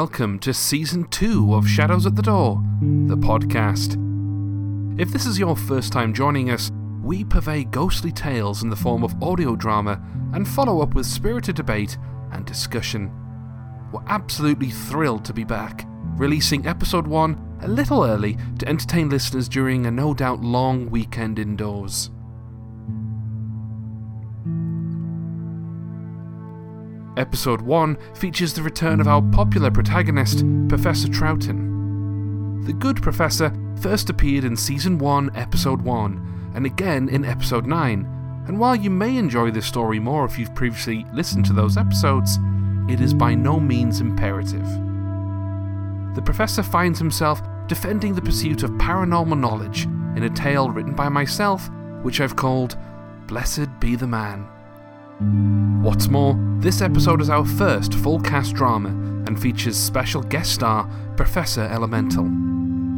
Welcome to Season 2 of Shadows at the Door, the podcast. If this is your first time joining us, we purvey ghostly tales in the form of audio drama and follow up with spirited debate and discussion. We're absolutely thrilled to be back, releasing episode 1 a little early to entertain listeners during a no doubt long weekend indoors. Episode 1 features the return of our popular protagonist, Professor Troughton. The good professor first appeared in Season 1, Episode 1, and again in Episode 9, and while you may enjoy this story more if you've previously listened to those episodes, it is by no means imperative. The professor finds himself defending the pursuit of paranormal knowledge in a tale written by myself, which I've called Blessed Be the Man. What's more, this episode is our first full cast drama and features special guest star Professor Elemental.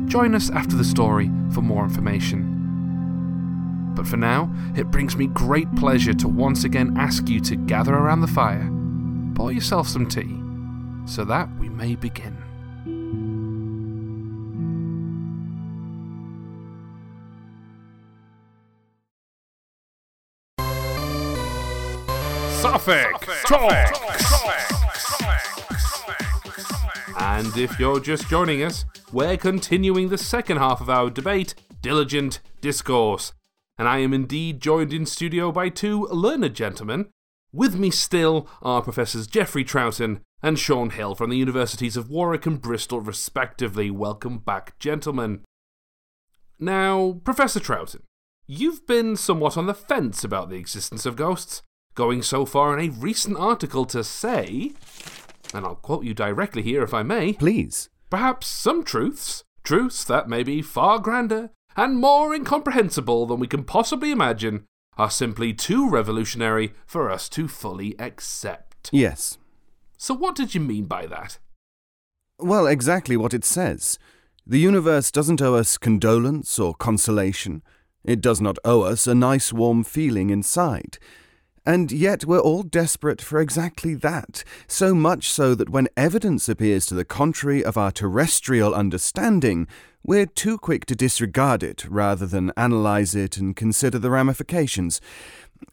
Join us after the story for more information. But for now, it brings me great pleasure to once again ask you to gather around the fire, pour yourself some tea, so that we may begin. Suffolk Talks. And if you're just joining us, we're continuing the second half of our debate, Diligent Discourse. And I am indeed joined in studio by two learned gentlemen. With me still are Professors Geoffrey Troughton and Sean Hill from the Universities of Warwick and Bristol, respectively. Welcome back, gentlemen. Now, Professor Troughton, you've been somewhat on the fence about the existence of ghosts, going so far in a recent article to say, and I'll quote you directly here if I may. Please. Perhaps some truths, truths that may be far grander and more incomprehensible than we can possibly imagine, are simply too revolutionary for us to fully accept. Yes. So, what did you mean by that? Well, exactly what it says. The universe doesn't owe us condolence or consolation. It does not owe us a nice warm feeling inside. And yet we're all desperate for exactly that, so much so that when evidence appears to the contrary of our terrestrial understanding, we're too quick to disregard it rather than analyze it and consider the ramifications.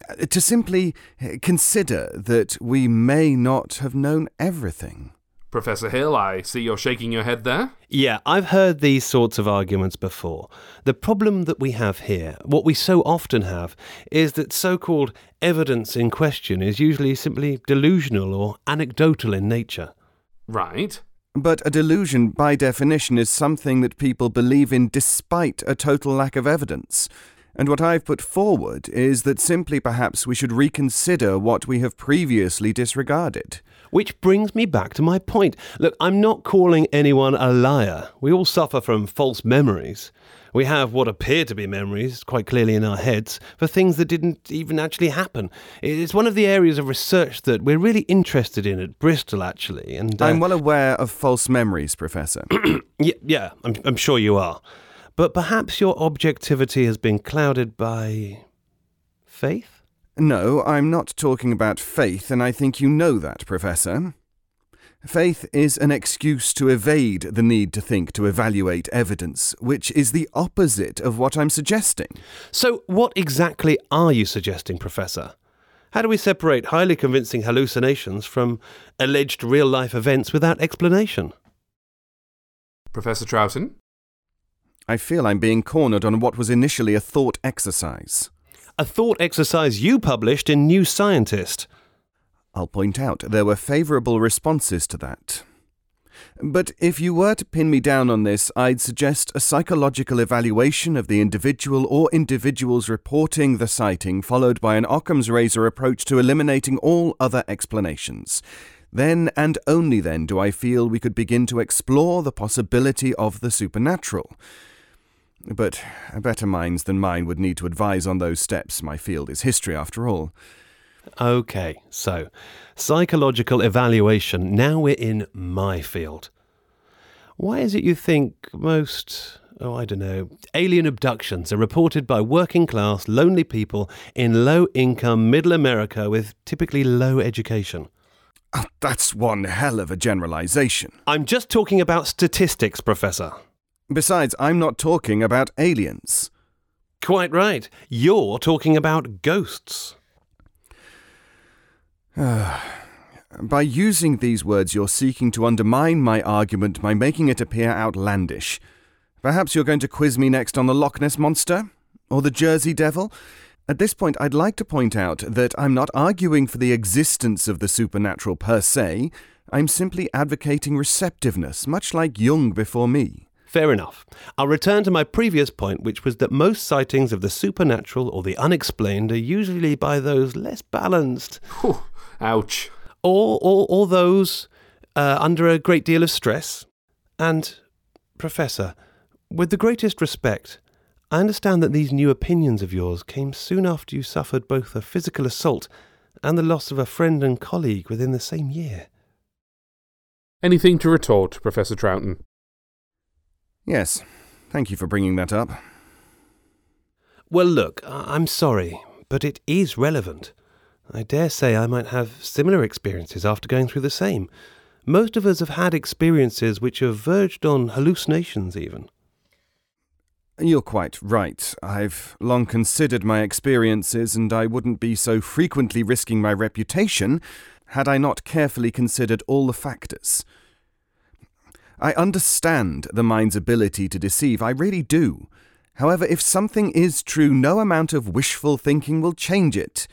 Uh, to simply eh, consider that we may not have known everything. Professor Hill, I see you're shaking your head there. Yeah, I've heard these sorts of arguments before. The problem that we have here, what we so often have, is that so called evidence in question is usually simply delusional or anecdotal in nature. Right. But a delusion, by definition, is something that people believe in despite a total lack of evidence. And what I've put forward is that simply perhaps we should reconsider what we have previously disregarded. Which brings me back to my point. Look, I'm not calling anyone a liar. We all suffer from false memories. We have what appear to be memories, quite clearly in our heads, for things that didn't even actually happen. It's one of the areas of research that we're really interested in at Bristol, actually. And uh, I'm well aware of false memories, Professor. yeah, yeah, I'm, I'm sure you are. But perhaps your objectivity has been clouded by faith? No, I'm not talking about faith, and I think you know that, Professor. Faith is an excuse to evade the need to think to evaluate evidence, which is the opposite of what I'm suggesting. So, what exactly are you suggesting, Professor? How do we separate highly convincing hallucinations from alleged real life events without explanation? Professor Troughton? I feel I'm being cornered on what was initially a thought exercise. A thought exercise you published in New Scientist. I'll point out there were favourable responses to that. But if you were to pin me down on this, I'd suggest a psychological evaluation of the individual or individuals reporting the sighting, followed by an Occam's razor approach to eliminating all other explanations. Then and only then do I feel we could begin to explore the possibility of the supernatural. But better minds than mine would need to advise on those steps. My field is history, after all. Okay, so psychological evaluation. Now we're in my field. Why is it you think most, oh, I don't know, alien abductions are reported by working class, lonely people in low income middle America with typically low education? Oh, that's one hell of a generalization. I'm just talking about statistics, Professor. Besides, I'm not talking about aliens. Quite right. You're talking about ghosts. By using these words, you're seeking to undermine my argument by making it appear outlandish. Perhaps you're going to quiz me next on the Loch Ness Monster? Or the Jersey Devil? At this point, I'd like to point out that I'm not arguing for the existence of the supernatural per se. I'm simply advocating receptiveness, much like Jung before me. Fair enough. I'll return to my previous point, which was that most sightings of the supernatural or the unexplained are usually by those less balanced Whew, ouch. or, or, or those uh, under a great deal of stress. And, Professor, with the greatest respect, I understand that these new opinions of yours came soon after you suffered both a physical assault and the loss of a friend and colleague within the same year. Anything to retort, Professor Troughton? Yes, thank you for bringing that up. Well, look, I- I'm sorry, but it is relevant. I dare say I might have similar experiences after going through the same. Most of us have had experiences which have verged on hallucinations, even. You're quite right. I've long considered my experiences, and I wouldn't be so frequently risking my reputation had I not carefully considered all the factors. I understand the mind's ability to deceive, I really do. However, if something is true, no amount of wishful thinking will change it.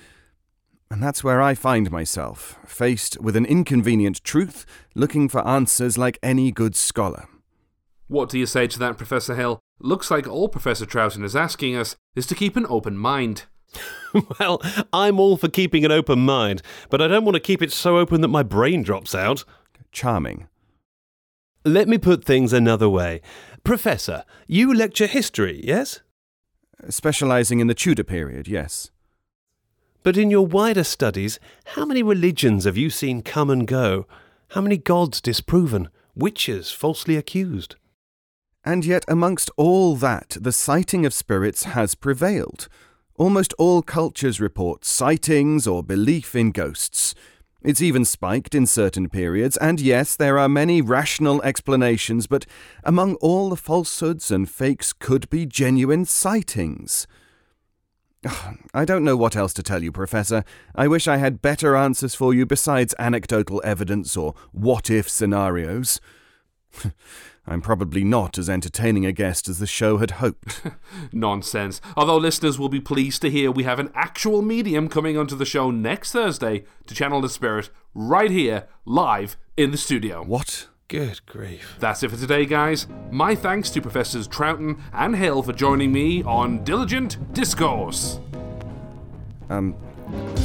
And that's where I find myself, faced with an inconvenient truth, looking for answers like any good scholar. What do you say to that, Professor Hill? Looks like all Professor Troughton is asking us is to keep an open mind. well, I'm all for keeping an open mind, but I don't want to keep it so open that my brain drops out. Charming. Let me put things another way. Professor, you lecture history, yes? Specializing in the Tudor period, yes. But in your wider studies, how many religions have you seen come and go? How many gods disproven? Witches falsely accused? And yet, amongst all that, the sighting of spirits has prevailed. Almost all cultures report sightings or belief in ghosts. It's even spiked in certain periods, and yes, there are many rational explanations, but among all the falsehoods and fakes could be genuine sightings. I don't know what else to tell you, Professor. I wish I had better answers for you besides anecdotal evidence or what if scenarios. I'm probably not as entertaining a guest as the show had hoped. Nonsense. Although listeners will be pleased to hear we have an actual medium coming onto the show next Thursday to channel the spirit right here, live in the studio. what? Good grief. That's it for today, guys. My thanks to Professors Troughton and Hill for joining me on Diligent Discourse. Um,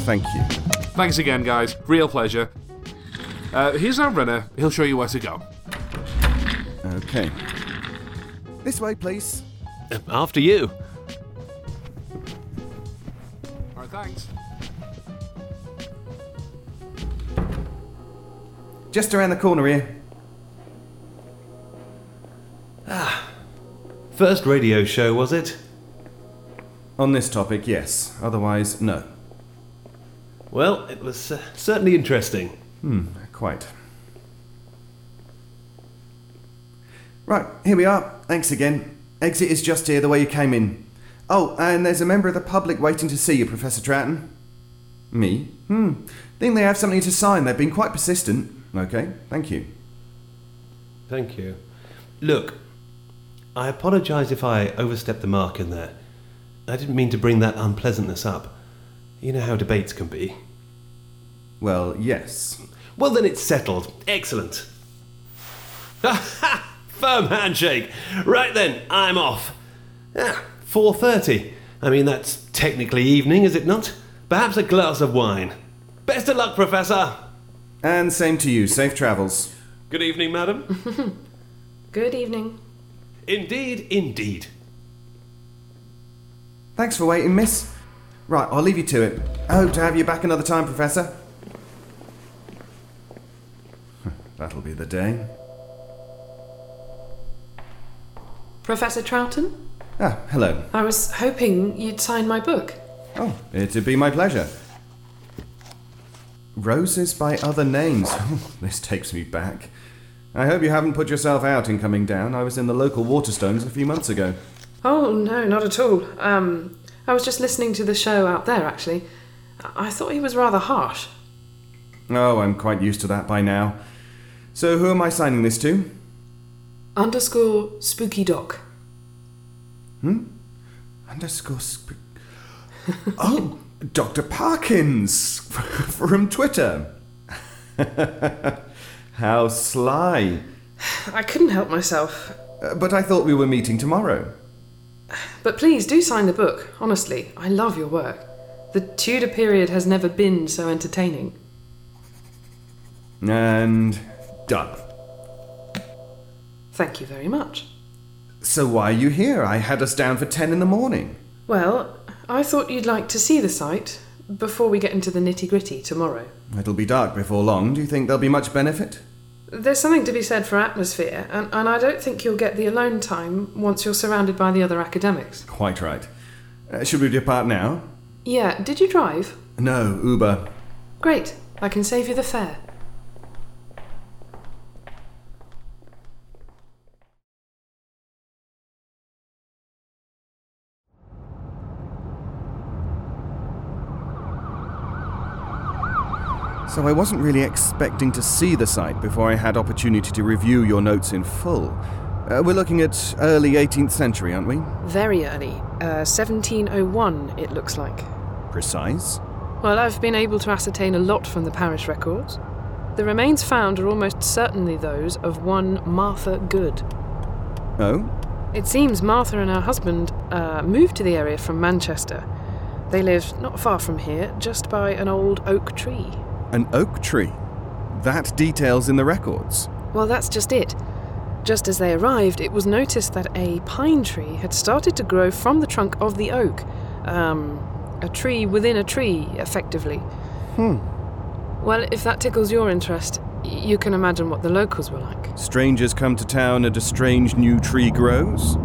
thank you. Thanks again, guys. Real pleasure. Uh, here's our runner. He'll show you where to go. Okay. This way, please. After you. All right, thanks. Just around the corner here. Ah. First radio show, was it? On this topic, yes. Otherwise, no. Well, it was uh, certainly interesting. Hmm, quite. Right, here we are. Thanks again. Exit is just here, the way you came in. Oh, and there's a member of the public waiting to see you, Professor Troughton. Me? Hmm. Think they have something to sign. They've been quite persistent. Okay, thank you. Thank you. Look, I apologise if I overstepped the mark in there. I didn't mean to bring that unpleasantness up. You know how debates can be. Well, yes. Well, then it's settled. Excellent. Firm handshake. Right then, I'm off. Ah, 4.30. I mean, that's technically evening, is it not? Perhaps a glass of wine. Best of luck, Professor. And same to you. Safe travels. Good evening, madam. Good evening. indeed, indeed. Thanks for waiting, miss. Right, I'll leave you to it. I hope to have you back another time, Professor. That'll be the day. Professor Troughton? Ah, hello. I was hoping you'd sign my book. Oh, it'd be my pleasure. Roses by other names. Oh, this takes me back. I hope you haven't put yourself out in coming down. I was in the local Waterstones a few months ago. Oh, no, not at all. Um, I was just listening to the show out there, actually. I I thought he was rather harsh. Oh, I'm quite used to that by now. So, who am I signing this to? Underscore spooky doc. Hmm? Underscore. Sp- oh, Dr. Parkins from Twitter. How sly. I couldn't help myself. Uh, but I thought we were meeting tomorrow. But please do sign the book. Honestly, I love your work. The Tudor period has never been so entertaining. And done. Thank you very much. So why are you here? I had us down for 10 in the morning. Well, I thought you'd like to see the site before we get into the nitty gritty tomorrow. It'll be dark before long. Do you think there'll be much benefit? There's something to be said for atmosphere, and, and I don't think you'll get the alone time once you're surrounded by the other academics. Quite right. Uh, should we depart now? Yeah, did you drive? No, Uber. Great, I can save you the fare. So I wasn't really expecting to see the site before I had opportunity to review your notes in full. Uh, we're looking at early 18th century, aren't we? Very early, uh, 1701, it looks like. Precise. Well, I've been able to ascertain a lot from the parish records. The remains found are almost certainly those of one Martha Good. Oh? It seems Martha and her husband uh, moved to the area from Manchester. They lived not far from here, just by an old oak tree. An oak tree. That details in the records. Well, that's just it. Just as they arrived, it was noticed that a pine tree had started to grow from the trunk of the oak. Um, a tree within a tree, effectively. Hmm. Well, if that tickles your interest, you can imagine what the locals were like. Strangers come to town and a strange new tree grows.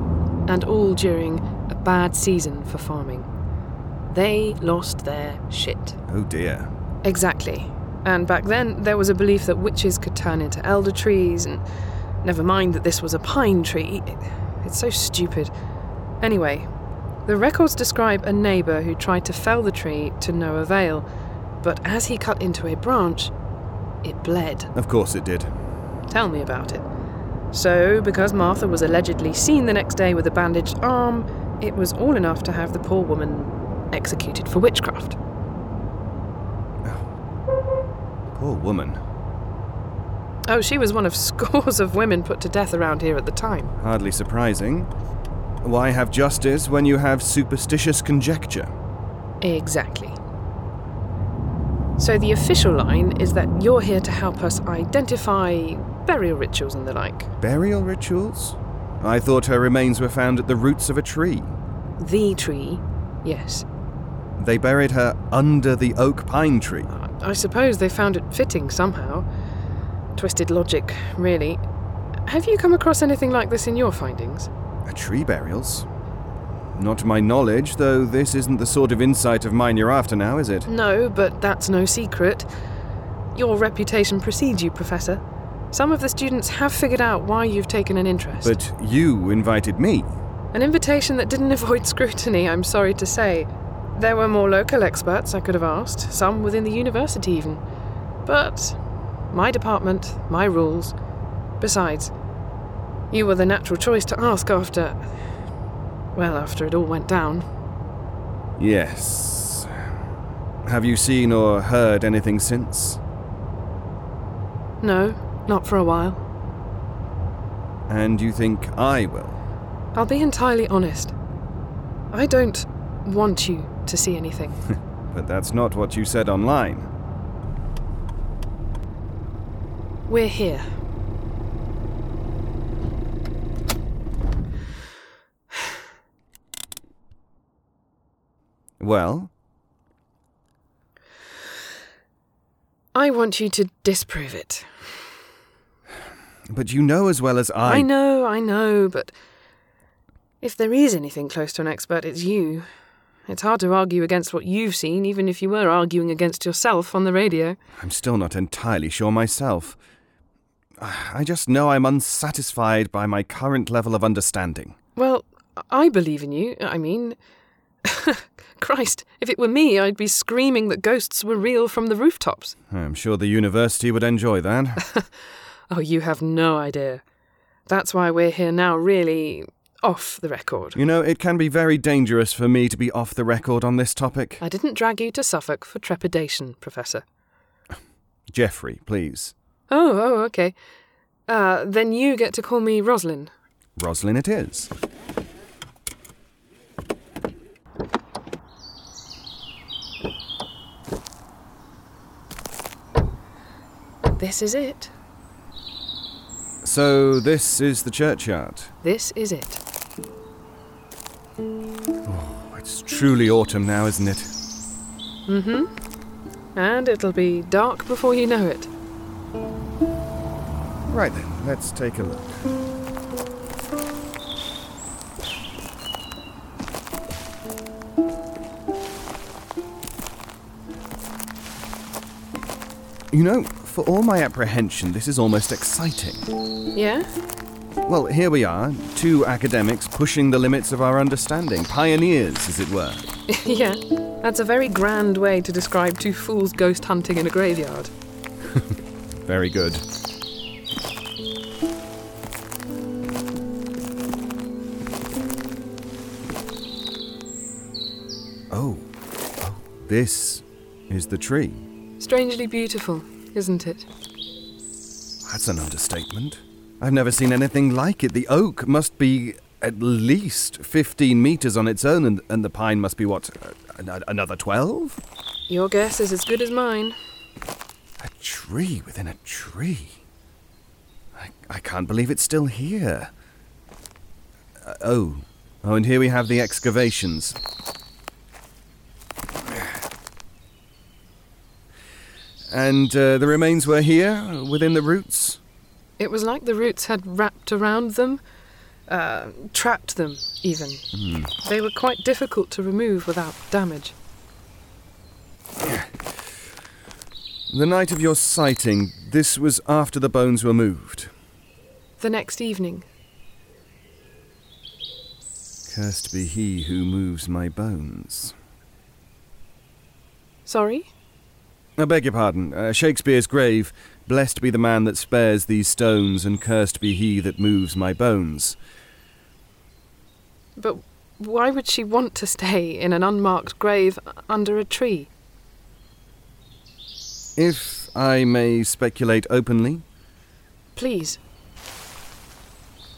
And all during a bad season for farming. They lost their shit. Oh dear. Exactly. And back then, there was a belief that witches could turn into elder trees, and never mind that this was a pine tree. It- It's so stupid. Anyway, The records describe a neighbour who tried to fell the tree to no avail, but as he cut into a branch, it bled. Of course it did. Tell me about it. So, because Martha was allegedly seen the next day with a bandaged arm, it was all enough to have the poor woman executed for witchcraft. Poor woman. Oh, she was one of scores of women put to death around here at the time. Hardly surprising. Why have justice when you have superstitious conjecture? Exactly. So the official line is that you're here to help us identify burial rituals and the like. Burial rituals? I thought her remains were found at the roots of a tree. The tree, yes. They buried her under the oak pine tree. Ah. I suppose they found it fitting somehow. Twisted logic, really. Have you come across anything like this in your findings? A tree burials? Not to my knowledge, though this isn't the sort of insight of mine you're after now, is it? No, but that's no secret. Your reputation precedes you, Professor. Some of the students have figured out why you've taken an interest. But you invited me. An invitation that didn't avoid scrutiny, I'm sorry to say. There were more local experts I could have asked, some within the university even. But my department, my rules. Besides, you were the natural choice to ask after. Well, after it all went down. Yes. Have you seen or heard anything since? No, not for a while. And you think I will? I'll be entirely honest. I don't want you to see anything. But that's not what you said online. We're here. Well, I want you to disprove it. but you know as well as I. I know, I know, but if there is anything close to an expert, it's you. It's hard to argue against what you've seen, even if you were arguing against yourself on the radio. I'm still not entirely sure myself. I just know I'm unsatisfied by my current level of understanding. Well, I believe in you. I mean, Christ, if it were me, I'd be screaming that ghosts were real from the rooftops. I'm sure the university would enjoy that. Oh, you have no idea. That's why we're here now, really off the record. you know, it can be very dangerous for me to be off the record on this topic. I didn't drag you to Suffolk for trepidation, Professor. Jeffrey, please. Oh, oh, okay. Uh, then you get to call me Roslyn. Roslyn, it is. This is it. So, this is the churchyard. This is it. It's truly autumn now, isn't it? Mm-hmm. And it'll be dark before you know it. Right then, let's take a look. You know, for all my apprehension, this is almost exciting. Yeah? Well, here we are, two academics pushing the limits of our understanding, pioneers, as it were. yeah. That's a very grand way to describe two fools ghost hunting in a graveyard. Very good. Oh, oh, this is the tree. Strangely beautiful, isn't it? That's an understatement. I've never seen anything like it. The oak must be at least 15 meters on its own, and, and the pine must be, what, another 12? Your guess is as good as mine. A tree within a tree. I, I can't believe it's still here. Uh, oh. Oh, and here we have the excavations. And uh, the remains were here, within the roots? It was like the roots had wrapped around them, uh, trapped them, even. They were quite difficult to remove without damage. The night of your sighting, this was after the bones were moved. The next evening, Cursed be he who moves my bones. Sorry? I beg your pardon. Uh, Shakespeare's grave. Blessed be the man that spares these stones, and cursed be he that moves my bones. But why would she want to stay in an unmarked grave under a tree? If I may speculate openly, Please.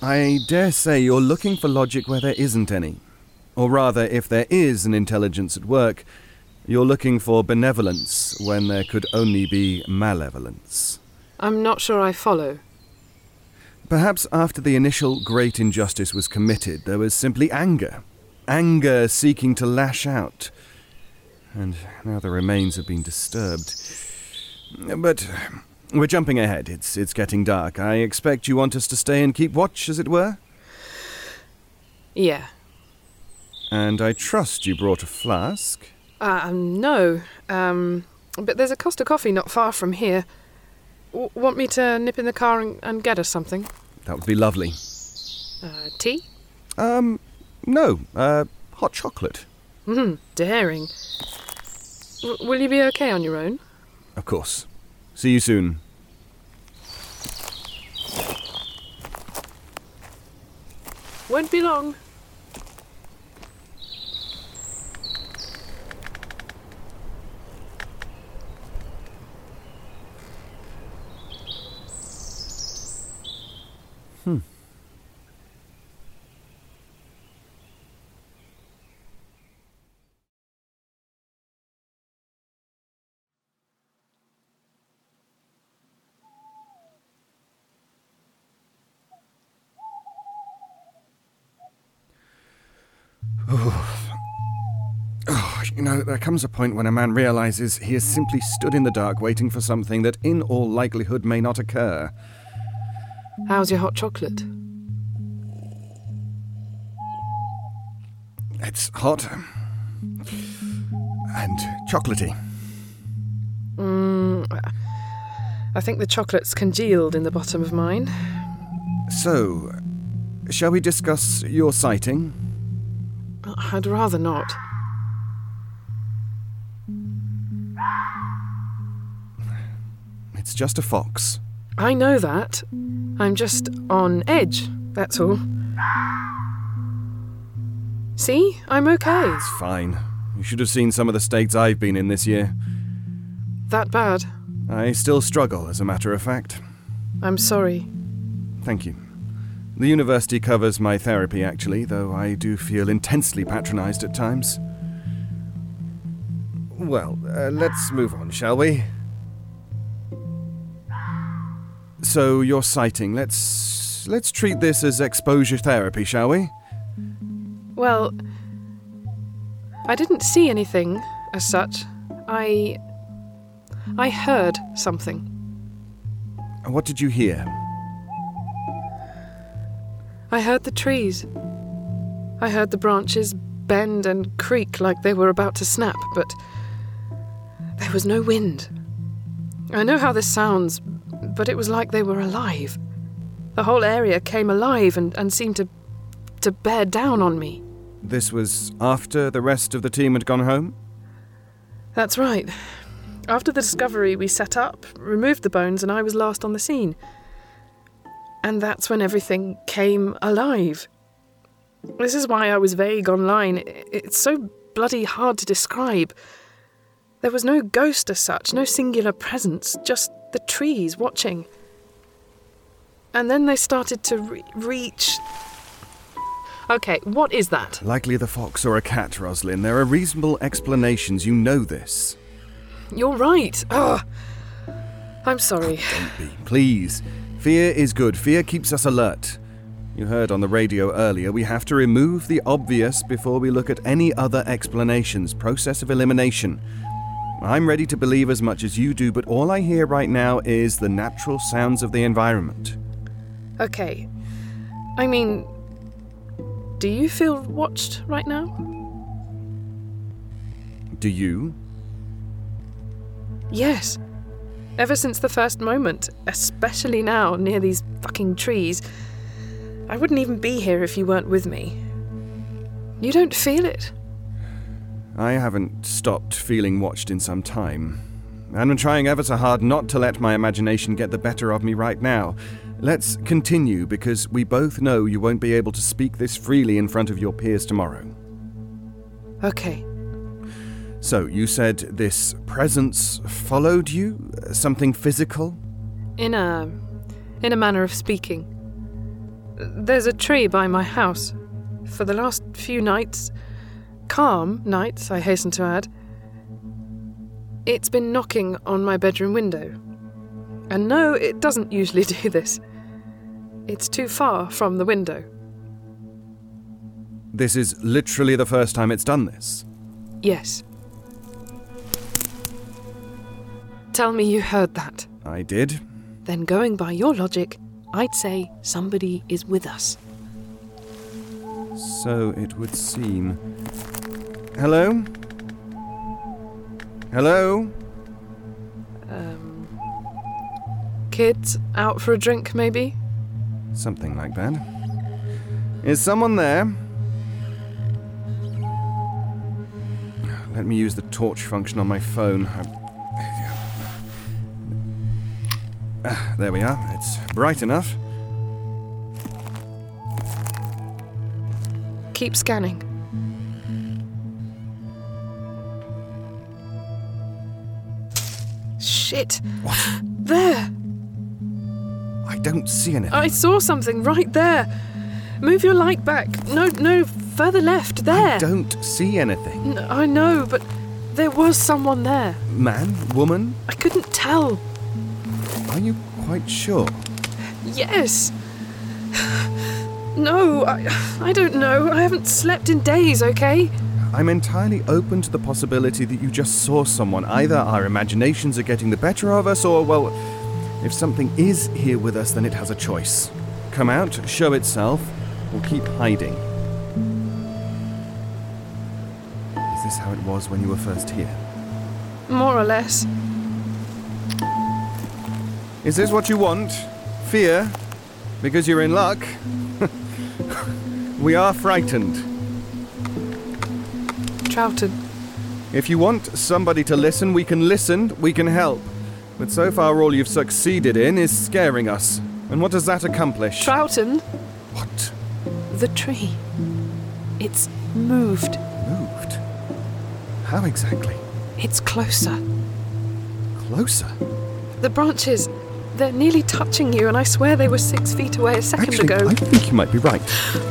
I dare say you're looking for logic where there isn't any. Or rather, if there is an intelligence at work, you're looking for benevolence when there could only be malevolence. I'm not sure I follow. Perhaps after the initial great injustice was committed, there was simply anger. Anger seeking to lash out. And now the remains have been disturbed. But we're jumping ahead. It's, it's getting dark. I expect you want us to stay and keep watch, as it were? Yeah. And I trust you brought a flask. Uh, no. Um, but there's a Costa Coffee not far from here. W- want me to nip in the car and, and get us something? That would be lovely. Uh, tea? Um, no, uh, hot chocolate. Hmm, daring. W- will you be okay on your own? Of course. See you soon. Won't be long. Oh, you know, there comes a point when a man realizes he has simply stood in the dark waiting for something that in all likelihood may not occur. How's your hot chocolate? It's hot and chocolatey. Mm, I think the chocolate's congealed in the bottom of mine. So, shall we discuss your sighting? I'd rather not. It's just a fox. I know that. I'm just on edge, that's all. See? I'm okay. It's fine. You should have seen some of the states I've been in this year. That bad. I still struggle, as a matter of fact. I'm sorry. Thank you. The university covers my therapy, actually, though I do feel intensely patronized at times. Well, uh, let's move on, shall we? So, your sighting. Let's let's treat this as exposure therapy, shall we? Well, I didn't see anything as such. I. I heard something. What did you hear? I heard the trees. I heard the branches bend and creak like they were about to snap, but there was no wind. I know how this sounds, but it was like they were alive. The whole area came alive and, and seemed to to bear down on me. This was after the rest of the team had gone home? That's right. After the discovery, we set up, removed the bones, and I was last on the scene. And that's when everything came alive. This is why I was vague online. It's so bloody hard to describe. There was no ghost as such, no singular presence, just the trees watching. And then they started to re- reach. Okay, what is that? Likely the fox or a cat, Roslyn. There are reasonable explanations. You know this. You're right. Ugh. I'm sorry. Don't be. Please. Fear is good. Fear keeps us alert. You heard on the radio earlier, we have to remove the obvious before we look at any other explanations. Process of elimination. I'm ready to believe as much as you do, but all I hear right now is the natural sounds of the environment. Okay. I mean, do you feel watched right now? Do you? Yes. Ever since the first moment, especially now near these fucking trees. I wouldn't even be here if you weren't with me. You don't feel it? I haven't stopped feeling watched in some time. And I'm trying ever so hard not to let my imagination get the better of me right now. Let's continue because we both know you won't be able to speak this freely in front of your peers tomorrow. Okay. So, you said this presence followed you? Something physical? In a. in a manner of speaking. There's a tree by my house. For the last few nights, calm nights, I hasten to add, it's been knocking on my bedroom window. And no, it doesn't usually do this. It's too far from the window. This is literally the first time it's done this. Yes. Tell me you heard that. I did. Then, going by your logic, I'd say somebody is with us. So it would seem. Hello? Hello? Um. Kids out for a drink, maybe? Something like that. Is someone there? Let me use the torch function on my phone. I- there we are. It's bright enough. Keep scanning. Shit! What? There! I don't see anything. I saw something right there! Move your light back. No, no, further left. There! I don't see anything. N- I know, but there was someone there. Man? Woman? I couldn't tell. Are you quite sure? Yes! No, I, I don't know. I haven't slept in days, okay? I'm entirely open to the possibility that you just saw someone. Either our imaginations are getting the better of us, or, well, if something is here with us, then it has a choice. Come out, show itself, or keep hiding. Is this how it was when you were first here? More or less. Is this what you want? Fear? Because you're in luck? we are frightened. Troughton. If you want somebody to listen, we can listen, we can help. But so far, all you've succeeded in is scaring us. And what does that accomplish? Troughton? what? The tree. It's moved. Moved? How exactly? It's closer. Closer? The branches, they're nearly touching you, and I swear they were six feet away a second Actually, ago. I think you might be right.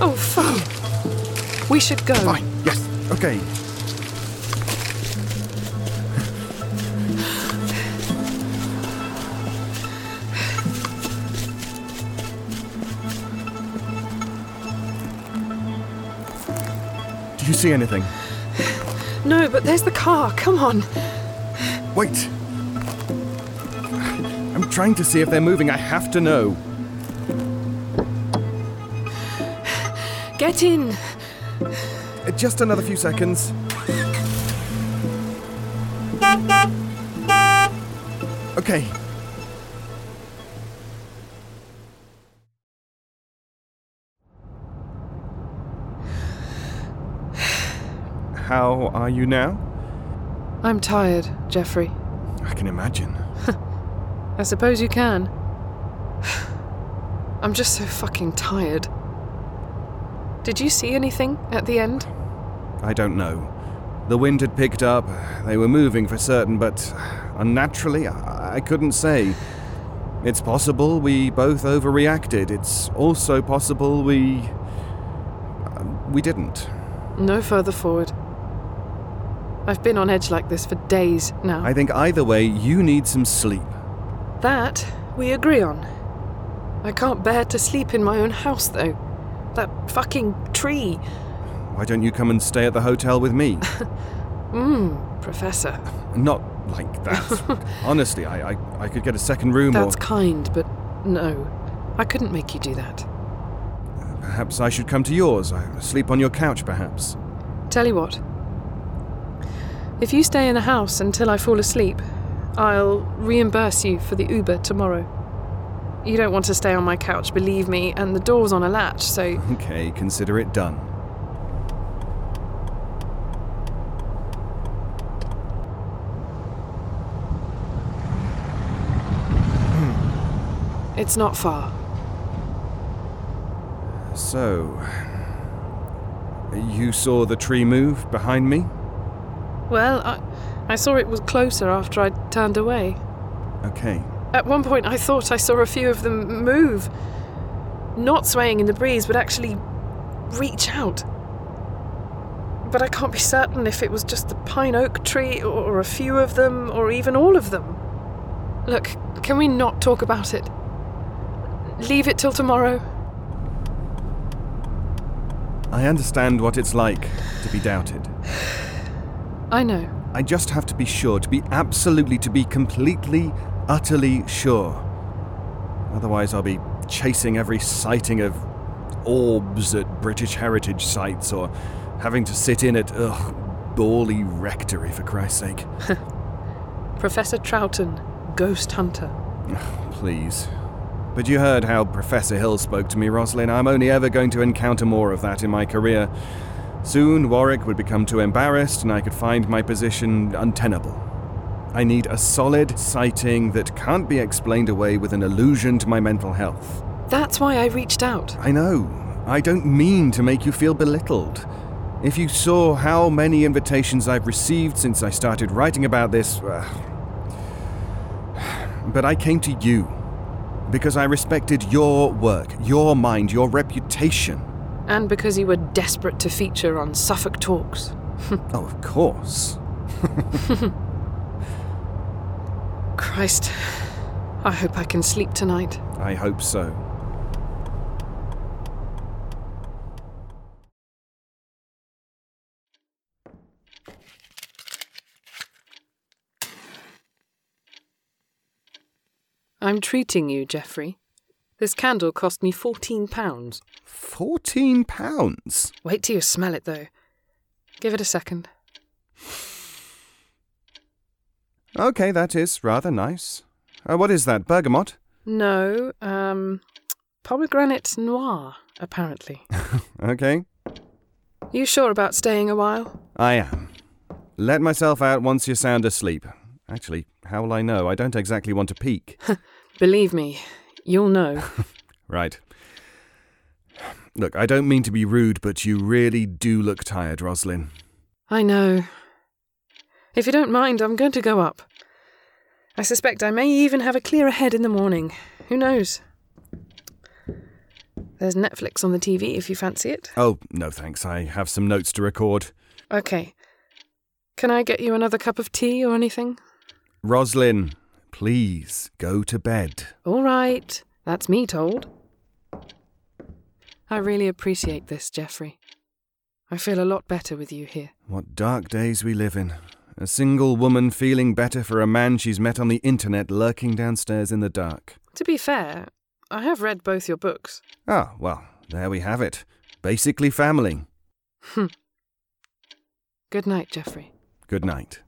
Oh, fuck. We should go. Fine, yes, okay. Do you see anything? No, but there's the car. Come on. Wait! I'm trying to see if they're moving. I have to know. Get in. Uh, Just another few seconds. Okay. How are you now? I'm tired, Jeffrey. I can imagine. I suppose you can. I'm just so fucking tired. Did you see anything at the end? I don't know. The wind had picked up, they were moving for certain, but unnaturally, I, I couldn't say. It's possible we both overreacted. It's also possible we. uh, we didn't. No further forward. I've been on edge like this for days now. I think either way, you need some sleep. That we agree on. I can't bear to sleep in my own house, though. That fucking tree. Why don't you come and stay at the hotel with me? Mmm, Professor. Not like that. Honestly, I, I, I could get a second room, That's or kind, but no. I couldn't make you do that. perhaps I should come to yours. I sleep on your couch, perhaps. Tell you what. If you stay in the house until I fall asleep, I'll reimburse you for the Uber tomorrow. You don't want to stay on my couch, believe me, and the door's on a latch, so. Okay, consider it done. Hmm. It's not far. So. You saw the tree move behind me? Well, I. I saw it was closer after I'd turned away. Okay. At one point, I thought I saw a few of them move. Not swaying in the breeze, but actually reach out. But I can't be certain if it was just the pine oak tree, or a few of them, or even all of them. Look, can we not talk about it? Leave it till tomorrow. I understand what it's like to be doubted. I know. I just have to be sure, to be absolutely, to be completely, utterly sure. Otherwise, I'll be chasing every sighting of orbs at British heritage sites or having to sit in at, ugh, Borley Rectory, for Christ's sake. Professor Troughton, ghost hunter. Please. But you heard how Professor Hill spoke to me, Rosalind. I'm only ever going to encounter more of that in my career. Soon, Warwick would become too embarrassed and I could find my position untenable. I need a solid sighting that can't be explained away with an allusion to my mental health. That's why I reached out. I know. I don't mean to make you feel belittled. If you saw how many invitations I've received since I started writing about this. Uh, but I came to you because I respected your work, your mind, your reputation. And because you were desperate to feature on Suffolk Talks. oh, of course. Christ. I hope I can sleep tonight. I hope so. I'm treating you, Geoffrey. This candle cost me fourteen pounds. Fourteen pounds? Wait till you smell it, though. Give it a second. Okay, that is rather nice. Uh, what is that, bergamot? No, um, pomegranate noir, apparently. okay. You sure about staying a while? I am. Let myself out once you're sound asleep. Actually, how will I know? I don't exactly want to peek. Believe me, you'll know. right. Look, I don't mean to be rude, but you really do look tired, Roslyn. I know. If you don't mind, I'm going to go up. I suspect I may even have a clearer head in the morning. Who knows? There's Netflix on the TV if you fancy it. Oh, no thanks. I have some notes to record. Okay. Can I get you another cup of tea or anything? Roslyn, please go to bed. All right. That's me told. I really appreciate this, Geoffrey. I feel a lot better with you here. What dark days we live in. A single woman feeling better for a man she's met on the internet lurking downstairs in the dark. To be fair, I have read both your books. Ah, well, there we have it. Basically family. Hmm. Good night, Geoffrey. Good night.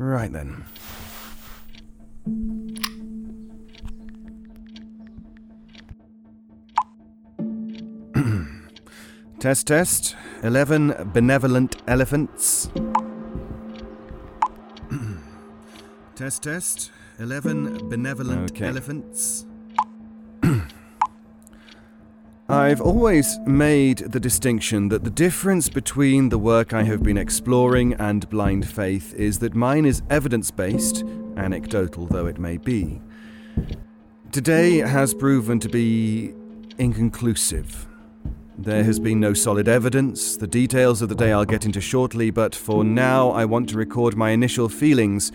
Right then. test test. 11 benevolent elephants. test test. 11 benevolent Okay. elephants. I've always made the distinction that the difference between the work I have been exploring and blind faith is that mine is evidence based, anecdotal though it may be. Today has proven to be inconclusive. There has been no solid evidence. The details of the day I'll get into shortly, but for now I want to record my initial feelings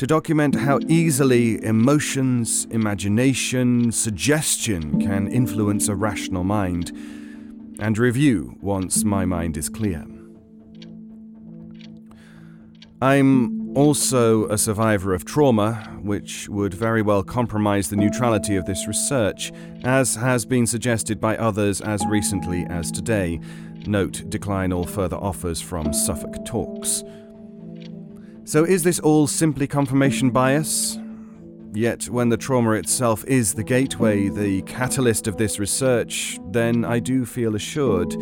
to document how easily emotions, imagination, suggestion can influence a rational mind, and review once my mind is clear. I'm also a survivor of trauma, which would very well compromise the neutrality of this research, as has been suggested by others as recently as today. Note decline all further offers from Suffolk Talks. So, is this all simply confirmation bias? Yet, when the trauma itself is the gateway, the catalyst of this research, then I do feel assured.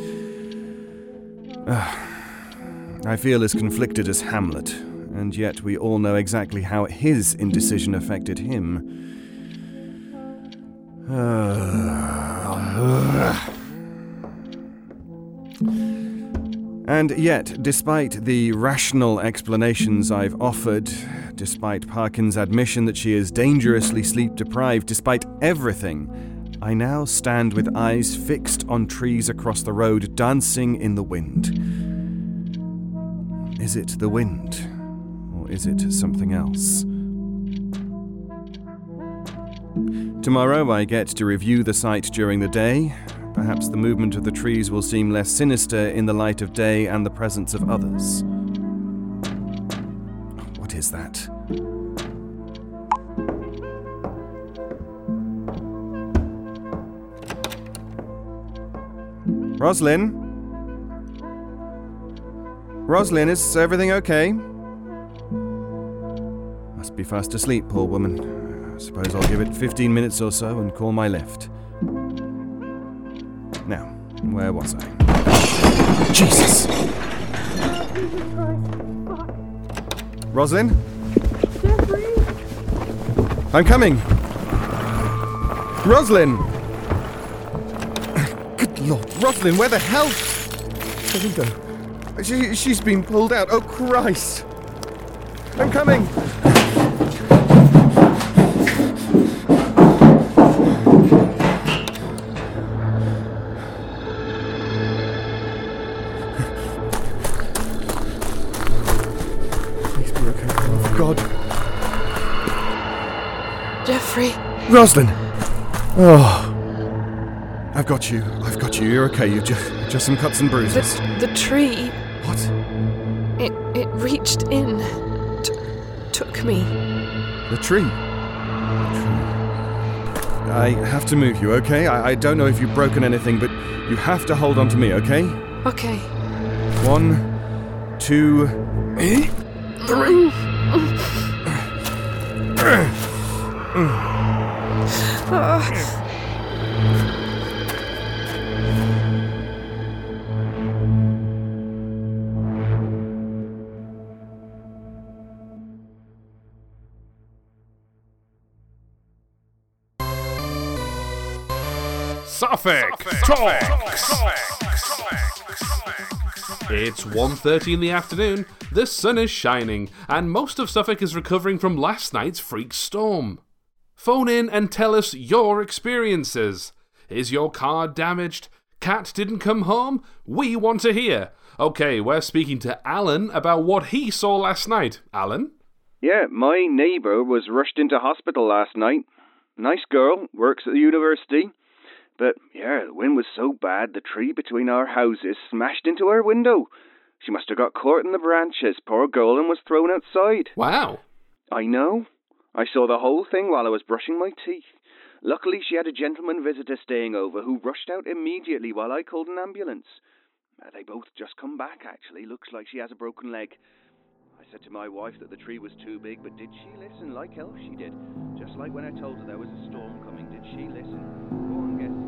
I feel as conflicted as Hamlet, and yet we all know exactly how his indecision affected him. And yet, despite the rational explanations I've offered, despite Parkin's admission that she is dangerously sleep deprived, despite everything, I now stand with eyes fixed on trees across the road, dancing in the wind. Is it the wind? Or is it something else? Tomorrow I get to review the site during the day. Perhaps the movement of the trees will seem less sinister in the light of day and the presence of others. What is that? Roslyn? Roslyn, is everything okay? Must be fast asleep, poor woman. I suppose I'll give it 15 minutes or so and call my lift. Now, where was I? Jesus! Roslyn? I'm coming! Roslyn! Good Lord, Roslyn, where the hell? The window. She, she's been pulled out. Oh, Christ! I'm coming! Roslyn! Oh. I've got you. I've got you. You're okay. You've just just some cuts and the, bruises. the tree, What? it, it reached in, t- took me. The tree. The tree. I have to move you, okay? I, I don't know if you've broken anything, but you have to hold on to me, okay? Okay. One, two, three. Suffolk, Talks. It's 1.30 in the afternoon, the sun is shining, and most of Suffolk is recovering from last night's freak storm. Phone in and tell us your experiences. Is your car damaged? Cat didn't come home? We want to hear. Okay, we're speaking to Alan about what he saw last night. Alan? Yeah, my neighbour was rushed into hospital last night. Nice girl, works at the university. But, yeah, the wind was so bad the tree between our houses smashed into her window. She must have got caught in the branches, poor girl, and was thrown outside. Wow. I know. I saw the whole thing while I was brushing my teeth. Luckily, she had a gentleman visitor staying over who rushed out immediately while I called an ambulance. Uh, they both just come back, actually. Looks like she has a broken leg. I said to my wife that the tree was too big, but did she listen like hell she did? Just like when I told her there was a storm coming, did she listen? Go on, guess.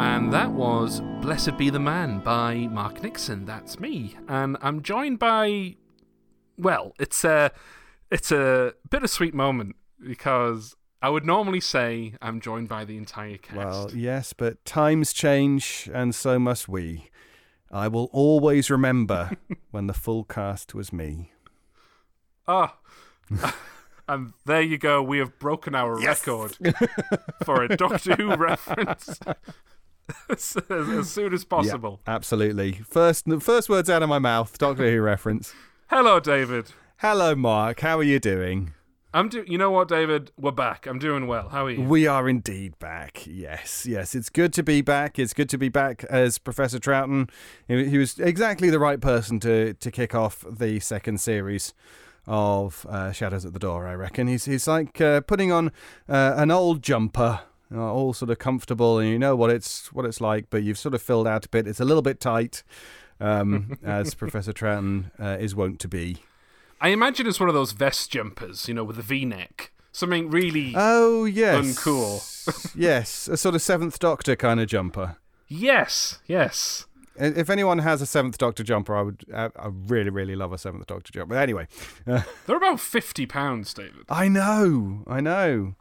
And that was Blessed Be the Man by Mark Nixon. That's me. And I'm joined by well, it's a it's a bittersweet moment because I would normally say I'm joined by the entire cast. Well, yes, but times change, and so must we. I will always remember when the full cast was me. Ah. and there you go. We have broken our record for a Doctor Who reference as, as soon as possible. Absolutely. First, the first words out of my mouth. Doctor Who reference. Hello, David. Hello, Mark. How are you doing? I'm do. You know what, David? We're back. I'm doing well. How are you? We are indeed back. Yes, yes. It's good to be back. It's good to be back as Professor Troughton. He, he was exactly the right person to to kick off the second series of uh, Shadows at the Door. I reckon he's he's like uh, putting on uh, an old jumper. Uh, all sort of comfortable, and you know what it's what it's like, but you've sort of filled out a bit. It's a little bit tight, um, as Professor Troughton uh, is wont to be. I imagine it's one of those vest jumpers, you know, with the V-neck. Something really. Oh yes, Uncool. yes, a sort of Seventh Doctor kind of jumper. yes, yes. If anyone has a Seventh Doctor jumper, I would. I, I really, really love a Seventh Doctor jumper. But anyway, uh, They're about fifty pounds, David. I know, I know,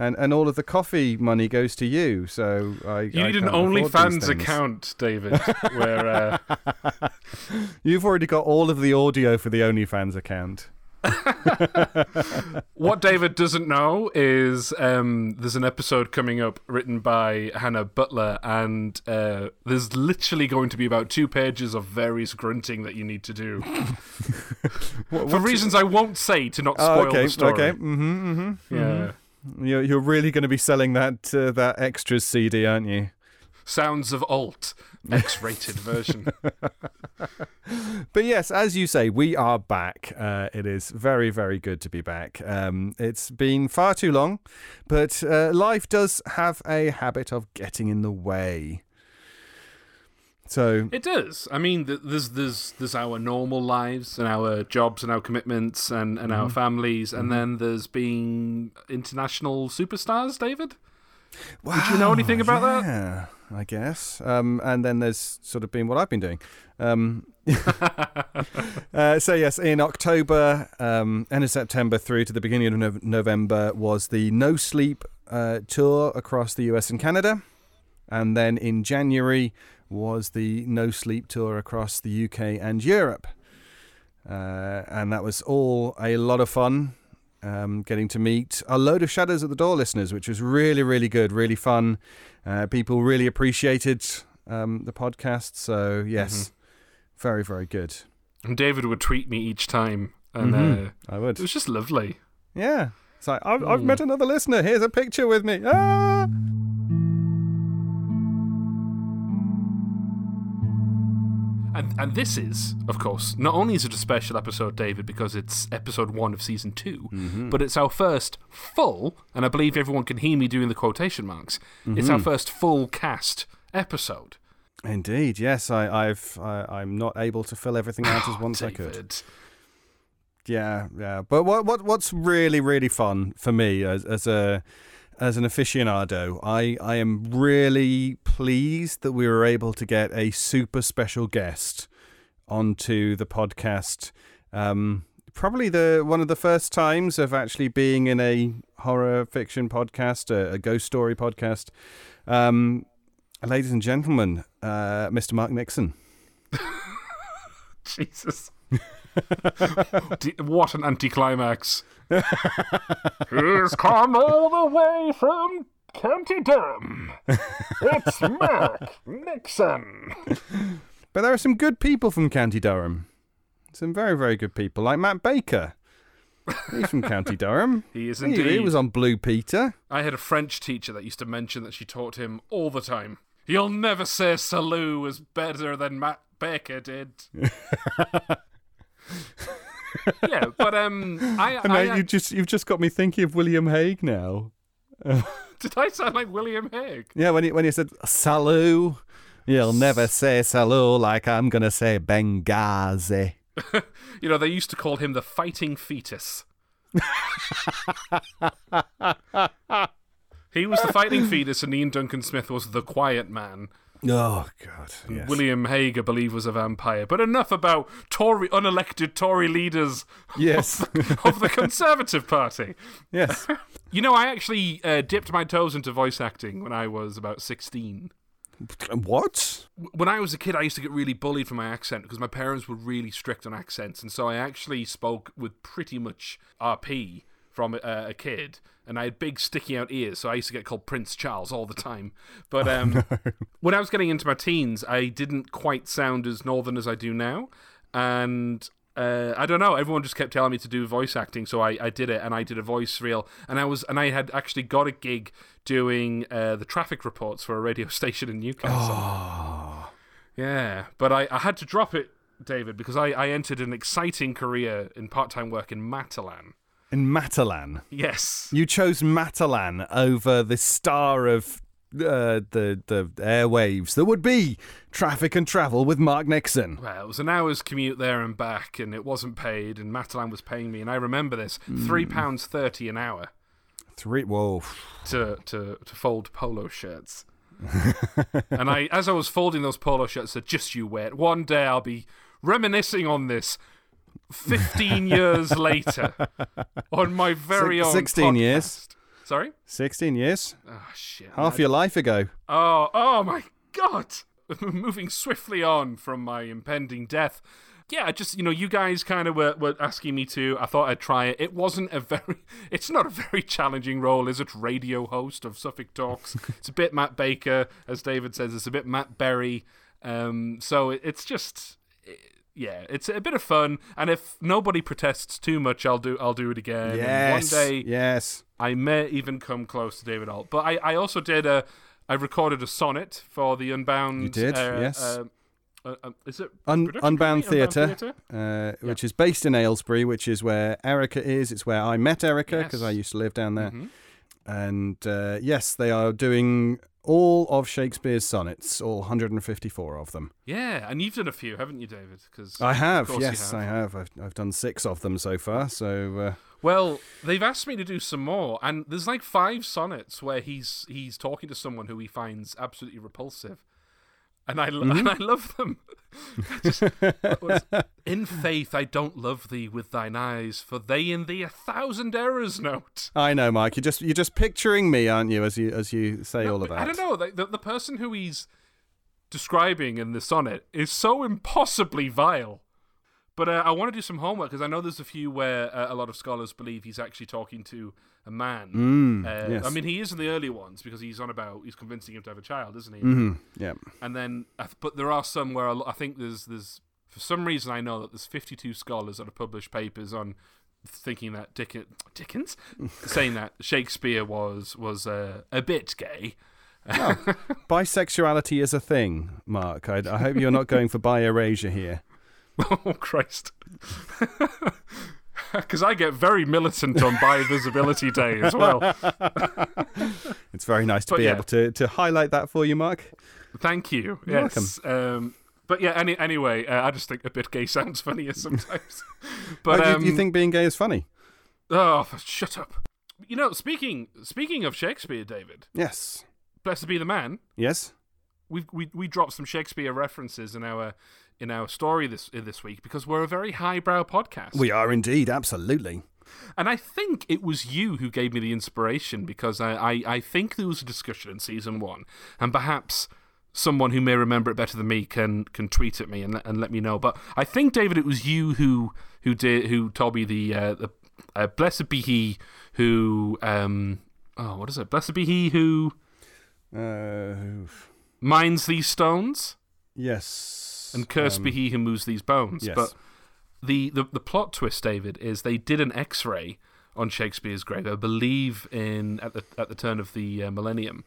and and all of the coffee money goes to you. So I. You I need an OnlyFans account, David, where uh, You've already got all of the audio for the OnlyFans account. what David doesn't know is um, there's an episode coming up written by Hannah Butler, and uh, there's literally going to be about two pages of various grunting that you need to do for reasons I won't say to not Oh, spoil okay, the story. okay. Mm-hmm, mm-hmm. Yeah. You're you're really going to be selling that uh, that extras CD, aren't you? Sounds of Alt, X-rated version. But yes, as you say, we are back. Uh, it is very, very good to be back. Um, it's been far too long, but uh, life does have a habit of getting in the way. So, It does. I mean, there's there's there's our normal lives and our jobs and our commitments and, and Mm-hmm. our families, and then there's being international superstars. David, wow, you know anything about that? Yeah, I guess. Um, and then there's sort of been what I've been doing. Um, uh, so yes, in October, um, end of September through to the beginning of Nov- November was the No Sleep uh, tour across the US and Canada, and then in January was the No Sleep tour across the UK and Europe, uh, and that was all a lot of fun. Um, getting to meet a load of Shadows at the Door listeners, which was really, really good, really fun. Uh, people really appreciated um, the podcast. So, yes, very, very good. And David would tweet me each time, and Mhm. uh, I would. it was just lovely. Yeah. It's like, I've, I've met another listener. Here's a picture with me. Ah! And and this is, of course, not only is it a special episode, David, because it's episode one of season 2 Mm-hmm. but it's our first full, and I believe everyone can hear me doing the quotation marks. It's our first full cast episode. Indeed. Yes, I, I've, I, I'm not able to fill everything out as once I could. Yeah, yeah. But what what what's really really fun for me as as a as an aficionado, I I am really pleased that we were able to get a super special guest onto the podcast. Um, probably the one of the first times of actually being in a horror fiction podcast, a, a ghost story podcast. Um, ladies and gentlemen, uh, Mr. Mark Nixon. Jesus. What an anticlimax. He's come all the way from County Durham. It's Mark Nixon. But there are some good people from County Durham. Some very, very good people, like Matt Baker. He's from County Durham. He is indeed. he was on Blue Peter. I had a French teacher that used to mention that she taught him all the time. You'll never say salut was better than Matt Baker did. yeah, but um, I, And I, mate, you just you've just got me thinking of William Hague now. did I sound like William Hague? Yeah, when he when he said salut, you'll never say salut like I'm gonna say Benghazi. You know, they used to call him the fighting fetus. he was the fighting fetus, and Iain Duncan Smith was the quiet man. Oh God, yes. William Hague, I believe, was a vampire. But enough about Tory unelected Tory leaders yes, of the Conservative Party. yes. You know, I actually uh, dipped my toes into voice acting when I was about 16. What? when I was a kid, I used to get really bullied for my accent because my parents were really strict on accents, and so I actually spoke with pretty much RP from a, a kid, and I had big sticky out ears, so I used to get called Prince Charles all the time. But um, when I was getting into my teens, I didn't quite sound as northern as I do now, and uh, I don't know. Everyone just kept telling me to do voice acting, so I, I did it, and I did a voice reel, and I was and I had actually got a gig doing uh, the traffic reports for a radio station in Newcastle. Yeah, but I, I had to drop it, David, because I, I entered an exciting career in part time work in Matalan. In Matalan. Yes. You chose Matalan over the star of uh, the the airwaves that would be traffic and travel with Mark Nixon. Well, it was an hour's commute there and back, and it wasn't paid, and Matalan was paying me, and I remember this three pounds thirty an hour Three. Whoa. to, to, to fold polo shirts. and I, as I was folding those polo shirts, I said, "Just you wait. One day I'll be reminiscing on this." Fifteen years later, on my very Six- own 16 years. Sorry. Sixteen years. Oh shit. Half I- your life ago. Oh, oh my god! Moving swiftly on from my impending death. Yeah, just you know, you guys kind of were, were asking me to. I thought I'd try it. It wasn't a very. It's not a very challenging role, is it? Radio host of Suffolk Talks. it's a bit Matt Baker, as David says. It's a bit Matt Berry. Um, so it, it's just. Yeah, it's a bit of fun, and if nobody protests too much, I'll do I'll do it again. And Yes. one day, Yes. I may even come close to David Alt. But I, I also did a, I recorded a sonnet for the Unbound. You did, uh, yes. Uh, uh, uh, is it Un- Unbound? Theatre, uh, which is based in Aylesbury, which is where Erica is. It's where I met Erica because Yes. I used to live down there. Mhm. And uh, yes, they are doing all of Shakespeare's sonnets, all 154 of them. Yeah, and you've done a few, haven't you, David? Because I have, yes, have. I have. I've, I've done six of them so far. So uh, Well, they've asked me to do some more, and there's like five sonnets where he's he's talking to someone who he finds absolutely repulsive, and I lo- Mm-hmm. and I love them. Just- was- in faith, I don't love thee with thine eyes, for they in thee a thousand errors note. I know, Mike. You're just you're just picturing me, aren't you, as you as you say all of that? I don't know. The, the, the person who he's describing in the sonnet is so impossibly vile. But uh, I want to do some homework because I know there's a few where uh, a lot of scholars believe he's actually talking to a man. Mm, Uh, yes. I mean, he is in the early ones because he's on about he's convincing him to have a child, isn't he? Mhm, yeah. And then, but there are some where I think there's there's for some reason I know that there's 52 scholars that have published papers on thinking that Dickens, Dickens saying that Shakespeare was was uh, a bit gay. Bisexuality is a thing, Mark. I, I hope you're not going for bi erasure here. oh Christ! Because I get very militant on Bi Visibility Day as well. It's very nice to But be yeah. able to, to highlight that for you, Mark. Thank you. You're yes. Um, but yeah. Any, anyway, uh, I just think a bit gay sounds funnier sometimes. Oh, but you- um, you think being gay is funny? Oh, shut up! You know, speaking speaking of Shakespeare, David, Yes. blessed be the man. Yes. We we we dropped some Shakespeare references in our in our story this this week because we're a very highbrow podcast. We are indeed, absolutely. And I think it was you who gave me the inspiration because I, I, I think there was a discussion in season one, and perhaps someone who may remember it better than me can can tweet at me and, let- and let me know. But I think David, it was you who who did who told me the uh, the uh, blessed be he who um oh what is it blessed be he who Uh, mines these stones yes. And cursed be um, he who moves these bones. yes. But the, the the plot twist, David, is they did an X-ray on Shakespeare's grave. I believe in at the at the turn of the uh, millennium,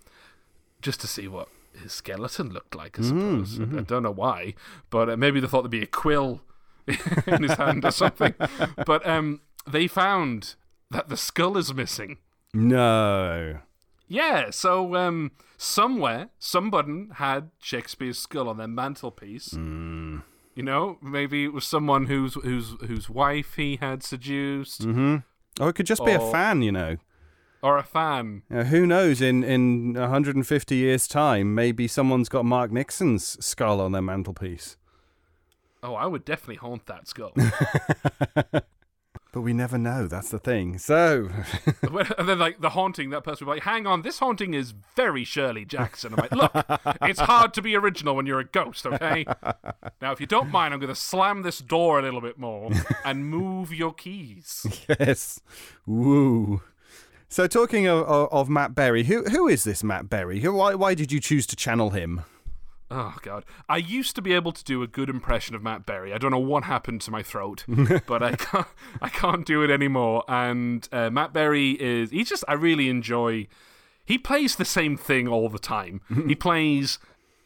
just to see what his skeleton looked like. I Mm, suppose I- I, mm-hmm. don't know why, but uh, maybe they thought there'd be a quill in his hand or something. But um, they found that the skull is missing. No. Yeah, so um, somewhere, somebody had Shakespeare's skull on their mantelpiece. Mm. You know, maybe it was someone whose whose whose wife he had seduced, hmm Or it could just be a fan, you know. or a fan. Who knows? In in 150 years' time, maybe someone's got Mark Nixon's skull on their mantelpiece. Oh, I would definitely haunt that skull. But we never know. That's the thing. So, and then like the haunting, that person will be like, "Hang on, this haunting is very Shirley Jackson." I'm like, "Look, it's hard to be original when you're a ghost, okay? Now, if you don't mind, I'm going to slam this door a little bit more and move your keys." yes, woo. So, talking of, of, of Matt Berry, who who is this Matt Berry? Who, why why did you choose to channel him? Oh god, I used to be able to do a good impression of Matt Berry. I don't know what happened to my throat, but I can't. I can't do it anymore. And uh, Matt Berry is. He's just. I really enjoy. He plays the same thing all the time. he plays.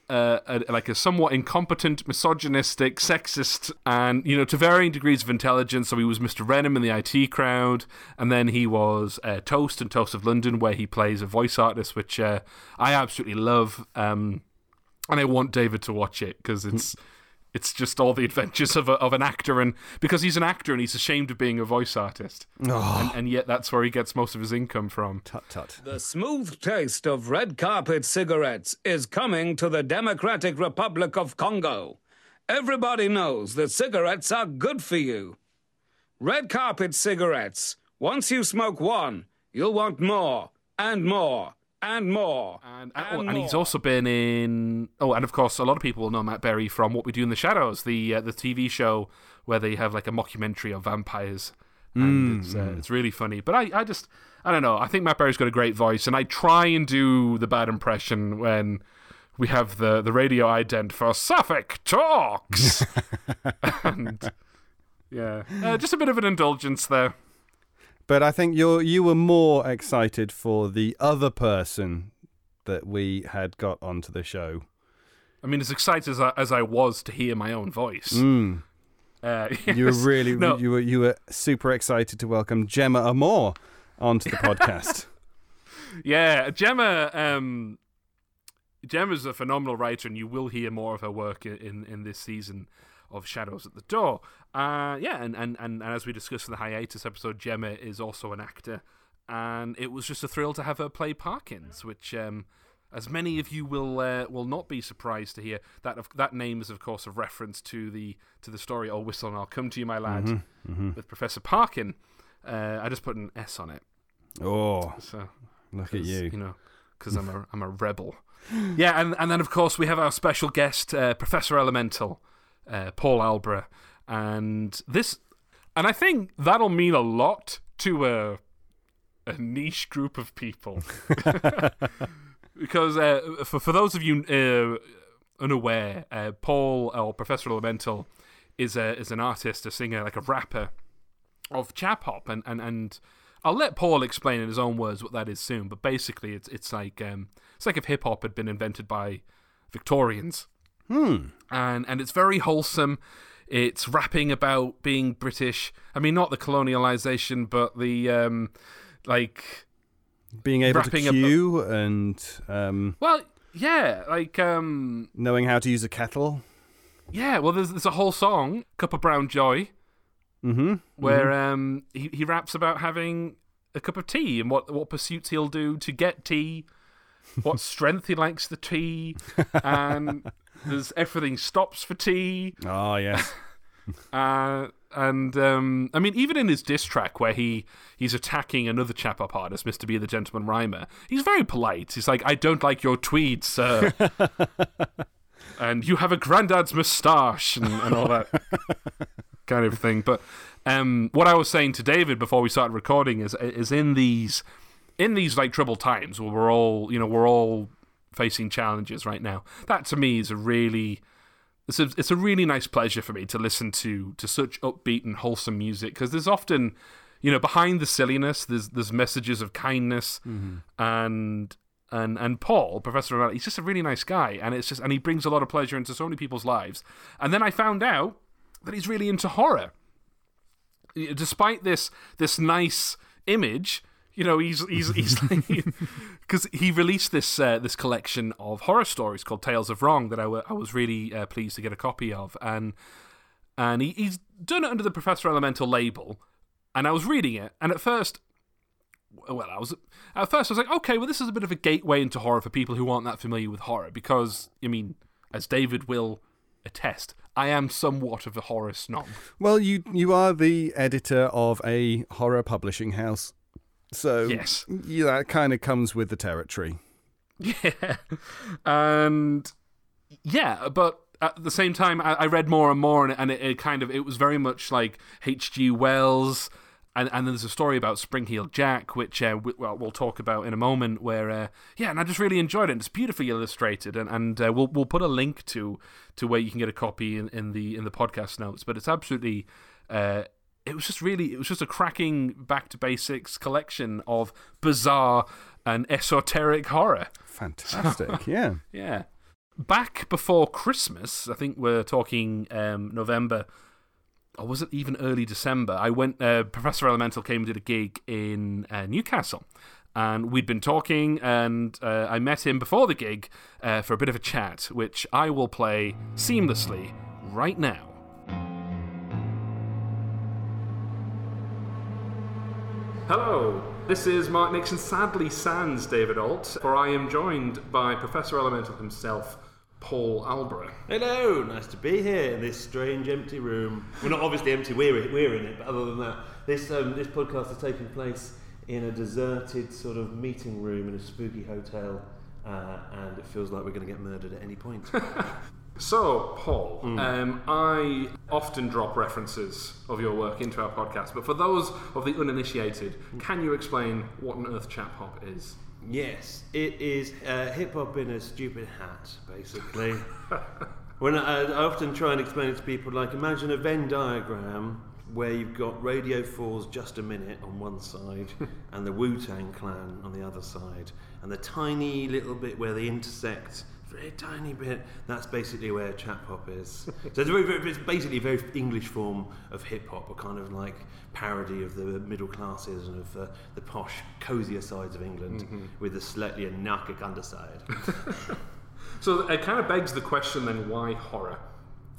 Uh, a, like a somewhat incompetent, misogynistic, sexist, and you know to varying degrees of intelligence. So he was Mr. Reynholm in the IT crowd, and then he was uh, Toast in Toast of London, where he plays a voice artist, which uh, I absolutely love. Um, and I want David to watch it because hmm. it's it's just all the adventures of a, of an actor, and because he's an actor and he's ashamed of being a voice artist, oh. and, and yet that's where he gets most of his income from. Tut tut. The smooth taste of red carpet cigarettes is coming to the Democratic Republic of Congo. Everybody knows that cigarettes are good for you. Red carpet cigarettes. Once you smoke one, you'll want more and more and more. And, and, oh, and he's also been in. Oh, and of course, a lot of people will know Matt Berry from What We Do in the Shadows, the uh, the TV show where they have like a mockumentary of vampires. And it's, uh, it's really funny. But I, I just, I don't know. I think Matt Berry's got a great voice, and I try and do the bad impression when we have the, the radio ident for Suffolk Talks. and yeah, uh, just a bit of an indulgence there. But I think you you were more excited for the other person that we had got onto the show. I mean, as excited as I, as I was to hear my own voice. Mm. Uh, You were really No. you were you were super excited to welcome Gemma Amor onto the podcast. Yeah, Gemma. Um, Gemma's a phenomenal writer, and you will hear more of her work i- in in this season of Shadows at the Door. Uh, yeah, and, and, and, and as we discussed in the hiatus episode, Gemma is also an actor, and it was just a thrill to have her play Parkins, which. Um, as many of you will uh, will not be surprised to hear that of, that name is of course a reference to the to the story "Oh Whistle and I'll Come to You, My Lad" with Professor Parkin. Uh, I just put an S on it, oh, so look at you. You know, because I'm a I'm a rebel. yeah, and and then of course we have our special guest, uh, Professor Elemental, uh, Paul Alborough, and this, and I think that'll mean a lot to a a niche group of people. because uh, for for those of you uh, unaware, uh, Paul or Professor Elemental is a is an artist, a singer, like a rapper of chap hop, and and and I'll let Paul explain in his own words what that is soon. But basically, it's it's like um, it's like if hip hop had been invented by Victorians, Hmm. and and it's very wholesome. It's rapping about being British. I mean, not the colonialization, but the um, like Being able to rapping about- and um, well, yeah, like um, knowing how to use a kettle. yeah. Well, there's there's a whole song, "Cup of Brown Joy," Mm-hmm. where um he, he raps about having a cup of tea and what what pursuits he'll do to get tea, what strength he likes the tea, and there's everything stops for tea. Oh yes. Uh, and um, I mean, even in his diss track where he he's attacking another chap hop artist, Mr. B the Gentleman Rhymer, he's very polite. He's like, "I don't like your tweed, sir," and you have a granddad's moustache and, and all that kind of thing. But um, what I was saying to David before we started recording is is in these in these like troubled times where we're all you know we're all facing challenges right now. That to me is a really it's a, it's a really nice pleasure for me to listen to to such upbeat and wholesome music because there's often you know behind the silliness there's there's messages of kindness mm-hmm. and and and Paul Professor Elemental he's just a really nice guy and it's just and he brings a lot of pleasure into so many people's lives. And then I found out that he's really into horror. Despite this this nice image you know he's he's he's because he released this uh, this collection of horror stories called Tales of Wrong that I I was really uh, pleased to get a copy of and and he, he's done it under the Professor Elemental label and I was reading it and at first well I was at first I was like okay well this is a bit of a gateway into horror for people who aren't that familiar with horror because I mean as David will attest. I am somewhat of a horror snob. Well, you you are the editor of a horror publishing house, so Yes. yeah, that kind of comes with the territory. Yeah. And yeah, but at the same time, I, I read more and more, and, and it, it kind of it was very much like H.G. Wells. And, and then there's a story about Spring-Heeled Jack, which uh, we, well, we'll talk about in a moment. Where uh, yeah, and I just really enjoyed it. It's beautifully illustrated, and, and uh, we'll we'll put a link to to where you can get a copy in, in the in the podcast notes. But it's absolutely uh, it was just really it was just a cracking back to basics collection of bizarre and esoteric horror. Fantastic, yeah. Yeah. Back before Christmas, I think we're talking um, November, or was it even early December? I went. Uh, Professor Elemental came and did a gig in uh, Newcastle, and we'd been talking, and uh, I met him before the gig uh, for a bit of a chat, which I will play seamlessly right now. Hello, this is Mark Nixon, sadly sans David Alt, for I am joined by Professor Elemental himself, Paul Alborough. Hello, nice to be here in this strange empty room. We're not obviously empty, we're, we're in it, but other than that, this, um, this podcast is taking place in a deserted sort of meeting room in a spooky hotel, uh, and it feels like we're going to get murdered at any point. So, Paul, um, I often drop references of your work into our podcast, but for those of the uninitiated, can you explain what on earth chap hop is? Yes, it is uh, hip hop in a stupid hat, basically. when I, I often try and explain it to people, like imagine a Venn diagram where you've got Radio 4's Just a Minute on one side and the Wu Tang Clan on the other side, and the tiny little bit where they intersect. Very tiny bit. That's basically where chap hop is. so it's, very, very, it's basically a very English form of hip hop, a kind of like parody of the middle classes and of uh, the posh, cosier sides of England, with the slightly anarchic underside. So it kind of begs the question then why horror?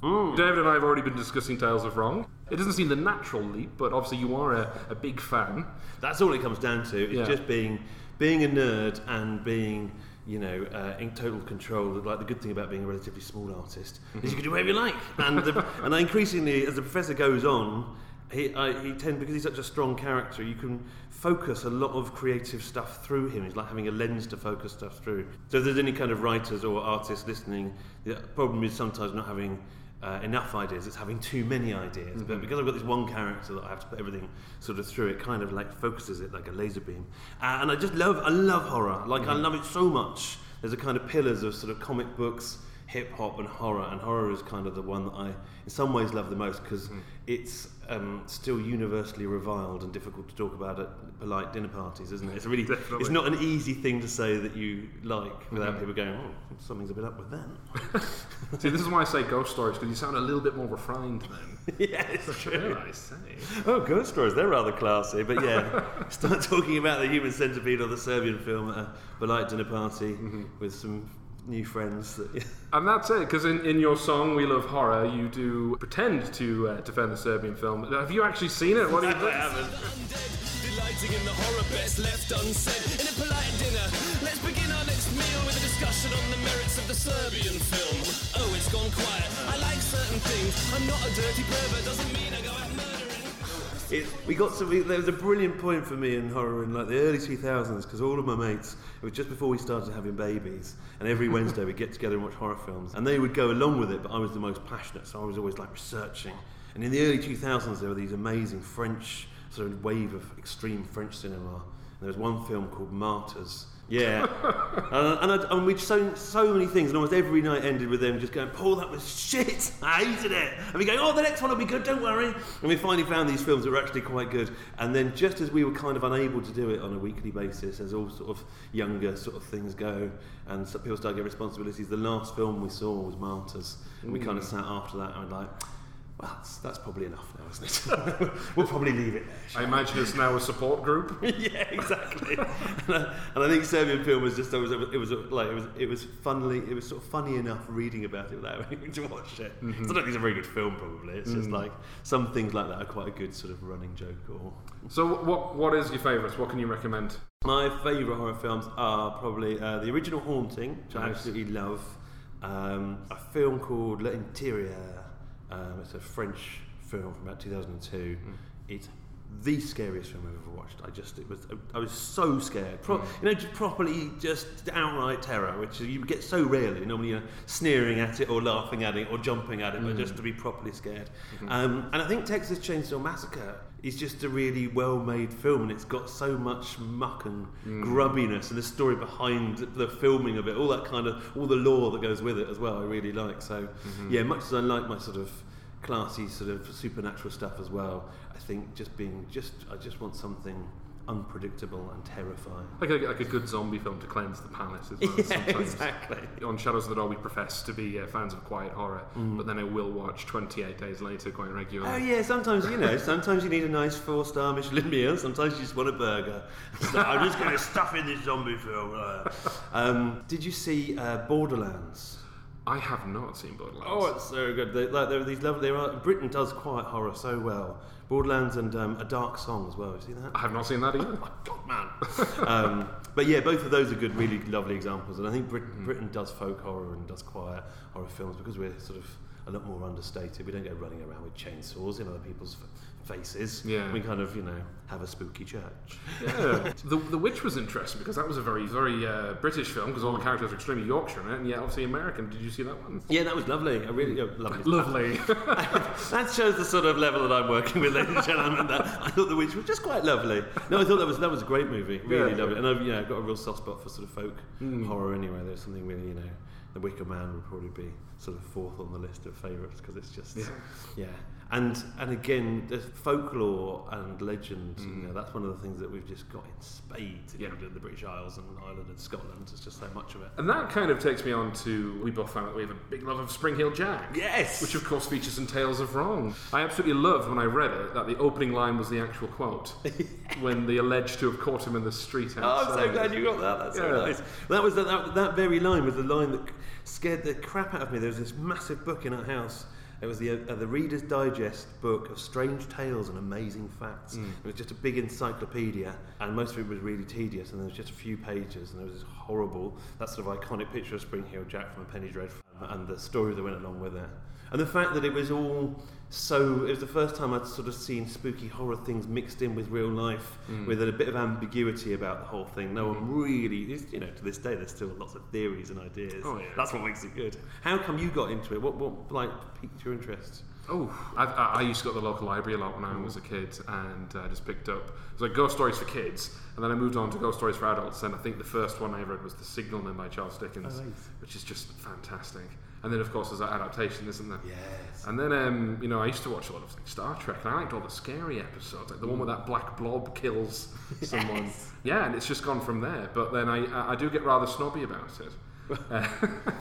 David and I have already been discussing Tales of Wrong. It doesn't seem the natural leap, but obviously you are a, a big fan. That's all it comes down to. It's Yeah. just being being a nerd and being you know uh, in total control. Like the good thing about being a relatively small artist is you can do whatever you like. And the, and increasingly, as the professor goes on, he I, he tend because he's such a strong character, you can focus a lot of creative stuff through him. It's like having a lens to focus stuff through. So if there's any kind of writers or artists listening, the problem is sometimes not having uh, enough ideas. It's having too many ideas. But because I've got this one character that I have to put everything sort of through, it kind of like focuses it like a laser beam. Uh, and I just love, I love horror. Like I love it so much. There's a kind of pillars of sort of comic books, hip hop, and horror. And horror is kind of the one that I, in some ways, love the most because hmm. it's um, still universally reviled and difficult to talk about at polite dinner parties, isn't it? It's really, Definitely. it's not an easy thing to say that you like without hmm. people going, oh, something's a bit up with that. See, this is why I say ghost stories, because you sound a little bit more refined then. yeah, it's true. Dare I say? Oh, ghost stories, they're rather classy. But yeah, start talking about the human centipede or the Serbian film at a polite dinner party mm-hmm. with some new friends. That, And that's it, because in, in your song We Love Horror, you do pretend to uh, defend the Serbian film. Have you actually seen it? What do you think? Delighting in the horror best left unsaid. In a polite dinner, let's begin our next meal with a discussion on the merits of the Serbian film. Oh, it's gone quiet. I like certain things. I'm not a dirty pervert, doesn't mean I go out murdering. It, we got some. There was a brilliant point for me in horror in like the early 2000s because all of my mates. It was just before we started having babies, and every Wednesday we'd get together and watch horror films, and they would go along with it. But I was the most passionate, so I was always like researching. And in the early 2000s, there were these amazing French sort of wave of extreme French cinema. And there was one film called Martyrs. Yeah, uh, and, I, and we'd so so many things, and almost every night ended with them just going, "Paul, that was shit. I hated it." And we go, "Oh, the next one will be good. Don't worry." And we finally found these films that were actually quite good. And then, just as we were kind of unable to do it on a weekly basis, as all sort of younger sort of things go, and people start getting responsibilities, the last film we saw was Martyrs, and we kind of sat after that and were like. Well, that's, that's probably enough now, isn't it? we'll probably leave it there. I imagine it's now a support group. yeah, exactly. and, I, and I think Serbian film was just it was it was like it was it was funnily it was sort of funny enough reading about it without having to watch it. So I don't think it's a very good film. Probably it's just like some things like that are quite a good sort of running joke. Or So, what what is your favourite? What can you recommend? my favourite horror films are probably uh, the original Haunting, which I absolutely love. Um, a film called L'Intérieur. Um, it's a French film from about 2002. It's the scariest film I've ever watched. I just, it was, I was so scared. Pro- You know, just properly, just outright terror, which you get so rarely. Normally, you're sneering at it or laughing at it or jumping at it, but just to be properly scared. Um, and I think Texas Chainsaw Massacre is just a really well-made film, and it's got so much muck and mm. grubbiness, and the story behind the filming of it, all that kind of, all the lore that goes with it as well. I really like. So, mm-hmm. yeah, much as I like my sort of classy sort of supernatural stuff as well. I think just being just I just want something unpredictable and terrifying. Like a, like a good zombie film to cleanse the palate as well. Yeah, sometimes. exactly. On Shadows at the Door, we profess to be uh, fans of quiet horror, but then I will watch 28 Days Later quite regularly. Oh yeah, sometimes you know, sometimes you need a nice four-star Michelin meal. Sometimes you just want a burger. So I'm just going to stuff in this zombie film. Uh, Um, did you see uh, Borderlands? I have not seen Borderlands. Oh, it's so good. They, like, there are these lovely. There are, Britain does quiet horror so well. Borderlands and um, a dark song as well. Have you seen that? I have not seen that either. Oh my god, man! um, but yeah, both of those are good, really lovely examples. And I think Britain, Britain does folk horror and does quiet horror films because we're sort of a lot more understated. We don't go running around with chainsaws in other people's f- faces. Yeah. we kind of, you know, have a spooky church. Yeah. the, the Witch was interesting because that was a very, very uh, British film because all the characters are extremely Yorkshire in it, and yet obviously American. Did you see that one? Yeah, that was lovely. I really yeah, lovely. Lovely. that shows the sort of level that I'm working with, ladies and gentlemen. That I thought the witch was just quite lovely. No, I thought that was that was a great movie. Really Yeah. lovely, and I've you know got a real soft spot for sort of folk horror anyway. There's something really you know. The Wicker Man would probably be sort of fourth on the list of favourites because it's just yeah. And and again, the folklore and legend. You mm. know, that's one of the things that we've just got in spades in Yeah. the British Isles and Ireland and Scotland. There's just so much of it. And that kind of takes me on to we both found that we have a big love of Springheel Jack. Yes! Which of course features in Tales of Wrong. I absolutely loved when I read it that the opening line was the actual quote when they alleged to have caught him in the street Oh, outside. I'm so glad you got that. That's so nice. That was the, that, that very line was the line that scared the crap out of me. There was this massive book in our house. It was the uh, the Reader's Digest book of strange tales and amazing facts. It was just a big encyclopedia, and most of it was really tedious. And there was just a few pages, and there was this horrible, that sort of iconic picture of Springheel Jack from A Penny Dreadful, and the story that went along with it. And the fact that it was all so, it was the first time I'd sort of seen spooky horror things mixed in with real life, mm. with a bit of ambiguity about the whole thing. No one really, you know, to this day, there's still lots of theories and ideas. Oh, yeah. That's what makes it good. How come you got into it? What, what like, piqued your interest? Oh, I, I, used to go to the local library a lot when I was a kid, and I just picked up. It was like ghost stories for kids, and then I moved on to ghost stories for adults. And I think the first one I read was *The Signalman* by Charles Dickens, Oh, nice. which is just fantastic. And then, of course, there's that adaptation, isn't there? Yes. And then, um, you know, I used to watch a lot of like, Star Trek, and I liked all the scary episodes, like the one where that black blob kills someone. Yes. Yeah, and it's just gone from there. But then I, I- do get rather snobby about it.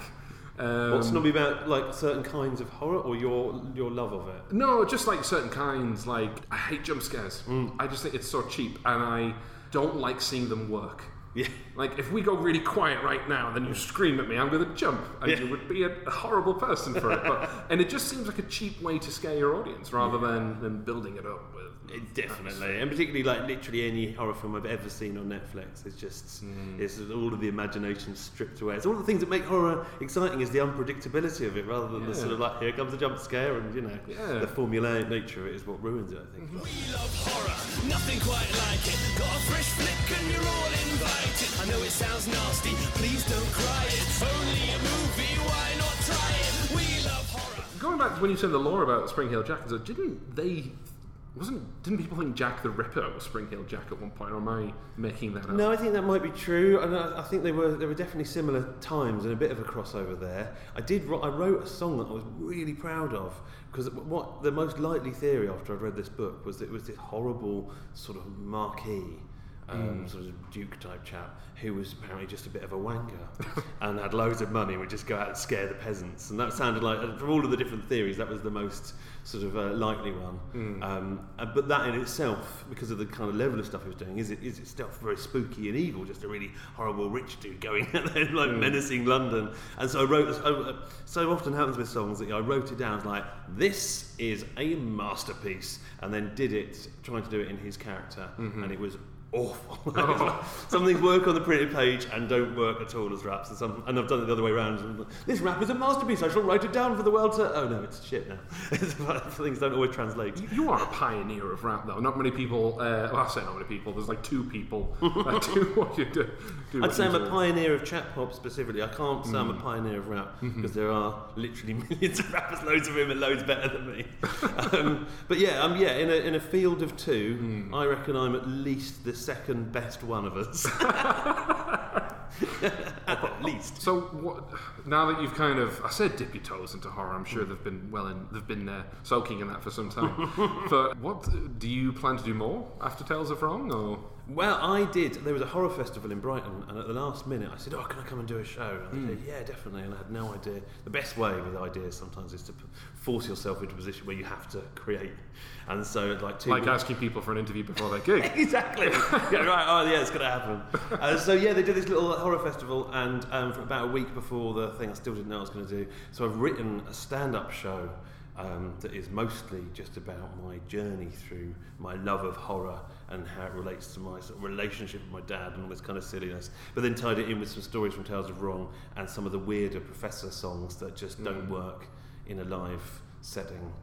Um, What's snobby about, like, certain kinds of horror or your, your love of it? No, just like certain kinds. Like I hate jump scares. I just think it's so cheap, and I don't like seeing them work. Yeah. Like if we go really quiet right now, then you scream at me, I'm going to jump, and Yeah. you would be a, a horrible person for it. But and it just seems like a cheap way to scare your audience rather than than building it up. It definitely, and particularly like literally any horror film I've ever seen on Netflix. It's just, mm. it's all of the imagination stripped away. It's all the things that make horror exciting is the unpredictability of it, rather than the sort of like here comes a jump scare, and you know, Yeah. the formulaic nature of it is what ruins it. I think. Mm-hmm. We love horror, nothing quite like it. Got a fresh flick and you're all invited. I know it sounds nasty, please don't cry. It's only a movie, why not try it? We love horror. Going back to when you said the lore about Springheel Jack, so didn't they? Wasn't didn't people think Jack the Ripper was Springheel Jack at one point, or am I making that up? No, I think that might be true, and I, I think they were there were definitely similar times and a bit of a crossover there. I did I wrote a song that I was really proud of because what the most likely theory after I'd read this book was that it was this horrible sort of marquis. Um, Sort of Duke type chap who was apparently just a bit of a wanker and had loads of money and would just go out and scare the peasants. And that sounded like, from all of the different theories, that was the most sort of uh, likely one. Um, uh, but that in itself, because of the kind of level of stuff he was doing, is it is itself very spooky and evil. Just a really horrible rich dude going out there like menacing London. And so I wrote. So, uh, so often happens with songs that I wrote it down. I was like, this is a masterpiece, and then did it, trying to do it in his character, and it was awful. some things work on the printed page and don't work at all as raps, and, some, and I've done it the other way around. This rap is a masterpiece. I shall write it down for the world to. Oh no, it's shit now. things don't always translate. You- You are a pioneer of rap, though. Not many people. Uh, well, I say not many people. There's like two people that do what you do. do I'd say I'm a pioneer of chap hop specifically. I can't say I'm a Mm. pioneer of rap Mhm. because there are literally millions of rappers, loads of them, and loads better than me. um, but yeah, um, yeah, in a, in a field of two, Hmm. I reckon I'm at least the second best one of us. at least. So what, now that you've kind of, I said dip your toes into horror. I'm sure they've been well in, they've been uh, soaking in that for some time. but what do you plan to do more after Tales of Wrong? Or Well, I did. There was a horror festival in Brighton, and at the last minute, I said, "Oh, can I come and do a show?" And Mm. they said, "Yeah, definitely." And I had no idea. The best way with ideas sometimes is to force yourself into a position where you have to create. And so, like, two like weeks- asking people for an interview before their gig? exactly. yeah, right. Oh, yeah, it's going to happen. Uh, so yeah, they did this little horror festival, and um, for about a week before the thing, I still didn't know what I was going to do. So I've written a stand-up show um, that is mostly just about my journey through my love of horror and how it relates to my sort of relationship with my dad and all this kind of silliness. But then tied it in with some stories from Tales of Wrong and some of the weirder Professor songs that just don't Mm. work in a live setting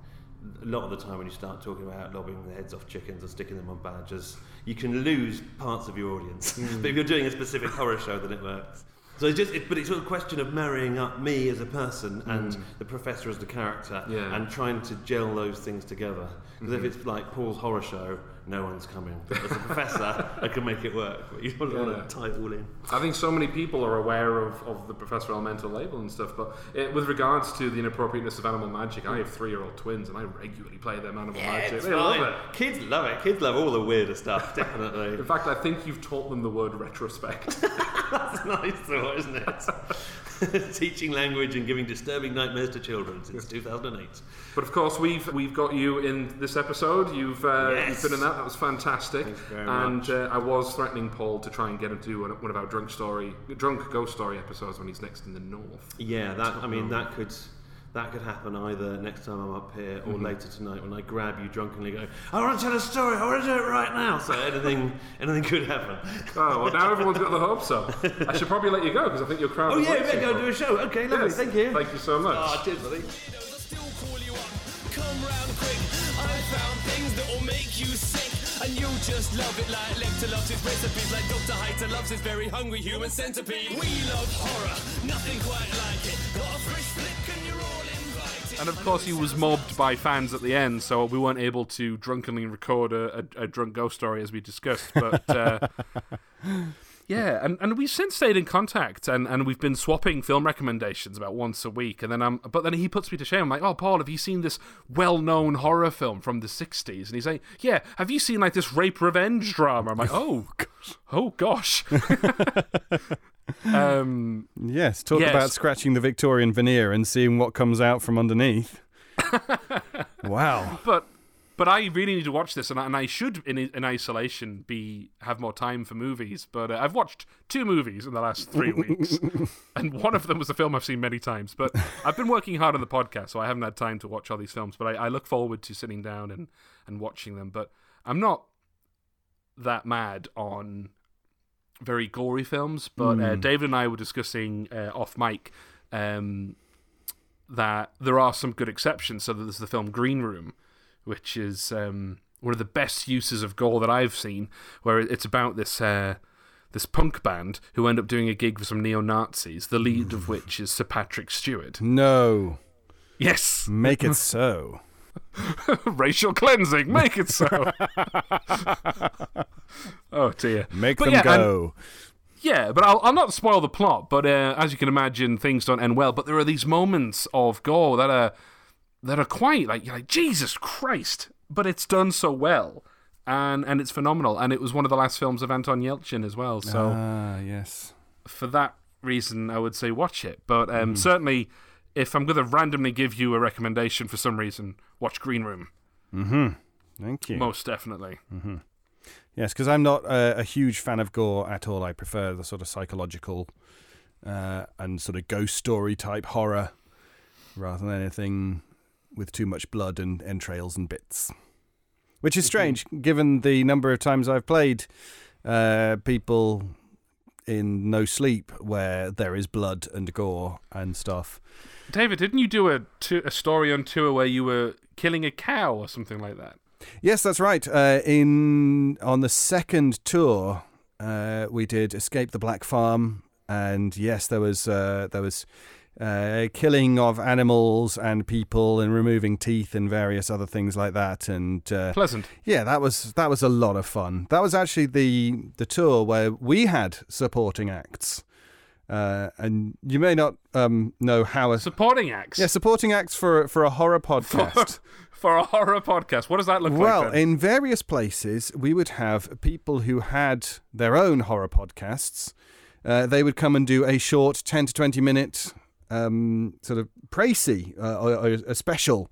a lot of the time when you start talking about lobbing the heads off chickens or sticking them on badgers, you can lose parts of your audience. Mm. but if you're doing a specific horror show, then it works. So it's just, it, but it's all a question of marrying up me as a person and Mm. the professor as the character, Yeah. and trying to gel those things together. Because Mhm. if it's like Paul's horror show, no one's coming. As a professor, I can make it work. But you don't Yeah. want to tie it all in. I think so many people are aware of, of the Professor Elemental label and stuff, but it, with regards to the inappropriateness of animal magic, I have three year old twins and I regularly play them animal magic. it's They fine. love it. Kids love it. Kids love all the weirder stuff, definitely. In fact, I think you've taught them the word retrospect. That's nice thought, isn't it? Teaching language and giving disturbing nightmares to children since 2008. But of course, we've we've got you in this episode. You've uh, Yes. you've been in that. That was fantastic. and. Uh, I was threatening Paul to try and get him to do one, one of our drunk story, drunk ghost story episodes when he's next in the north. Yeah, that I mean that could that could happen either next time I'm up here or Mhm. later tonight when I grab you drunkenly go, I want to tell a story, I want to do it right now. So anything anything could happen. Oh well, now everyone's got the hopes up. I should probably let you go because I think your crowd. Oh is yeah, we waiting better go do a show. Okay, lovely, Yes, thank you. Thank you so much. Oh, cheers, buddy. Come round quick. I found things that will make you sick. And you just love it like Lecter loves his recipes, like Dr. Heiter loves his very hungry human centipede. We love horror, nothing quite like it. Got a fresh flick And of course, he was mobbed by fans at the end, so we weren't able to drunkenly record a, a, a drunk ghost story as we discussed. But uh, yeah, and, and we've since stayed in contact, and, and we've been swapping film recommendations about once a week. And then I'm, but then he puts me to shame. I'm like, oh, Paul, have you seen this well-known horror film from the '60s? And he's like, yeah. Have you seen like this rape revenge drama? I'm like, oh, oh gosh. um, Yes, talk Yes. about scratching the Victorian veneer and seeing what comes out from underneath. wow. but but I really need to watch this, and I, and I should, in in isolation, be have more time for movies. But uh, I've watched two movies in the last three weeks, and one of them was a film I've seen many times. But I've been working hard on the podcast, so I haven't had time to watch all these films. But I, I look forward to sitting down and and watching them. But I'm not that mad on very gory films. But uh, Mm. David and I were discussing uh, off mic. Um, that there are some good exceptions. So there's the film Green Room, which is um, one of the best uses of gore that I've seen, where it's about this uh, this punk band who end up doing a gig for some neo Nazis, the lead of which is Sir Patrick Stewart. No. Yes. Make it so. Racial cleansing, make it so. oh dear. Make But them yeah, and- go. Yeah, but I'll, I'll not spoil the plot. But uh, as you can imagine, things don't end well. But there are these moments of gore that are that are quite like you're like Jesus Christ. But it's done so well, and and it's phenomenal. And it was one of the last films of Anton Yelchin as well. So Ah, yes. for that reason, I would say watch it. But um, Mhm. certainly, if I'm going to randomly give you a recommendation for some reason, watch Green Room. Mm-hmm. Thank you. Most definitely. Mm-hmm. Yes, because I'm not a, a huge fan of gore at all. I prefer the sort of psychological uh, and sort of ghost story type horror rather than anything with too much blood and entrails and bits. Which is strange, given the number of times I've played uh, people in No Sleep, where there is blood and gore and stuff. David, didn't you do a, a story on tour where you were killing a cow or something like that? Yes, that's right. Uh, in on the second tour, uh, we did Escape the Black Farm, and yes, there was uh, there was uh, killing of animals and people, and removing teeth and various other things like that. And uh, Pleasant. yeah, that was that was a lot of fun. That was actually the the tour where we had supporting acts. Uh, and you may not um, know how a Supporting acts. yeah supporting acts for for a horror podcast. For a horror podcast. What does that look Well, like? Well, in various places, we would have people who had their own horror podcasts. Uh, they would come and do a short 10 to 20 minute um, sort of précis, uh, or, or a special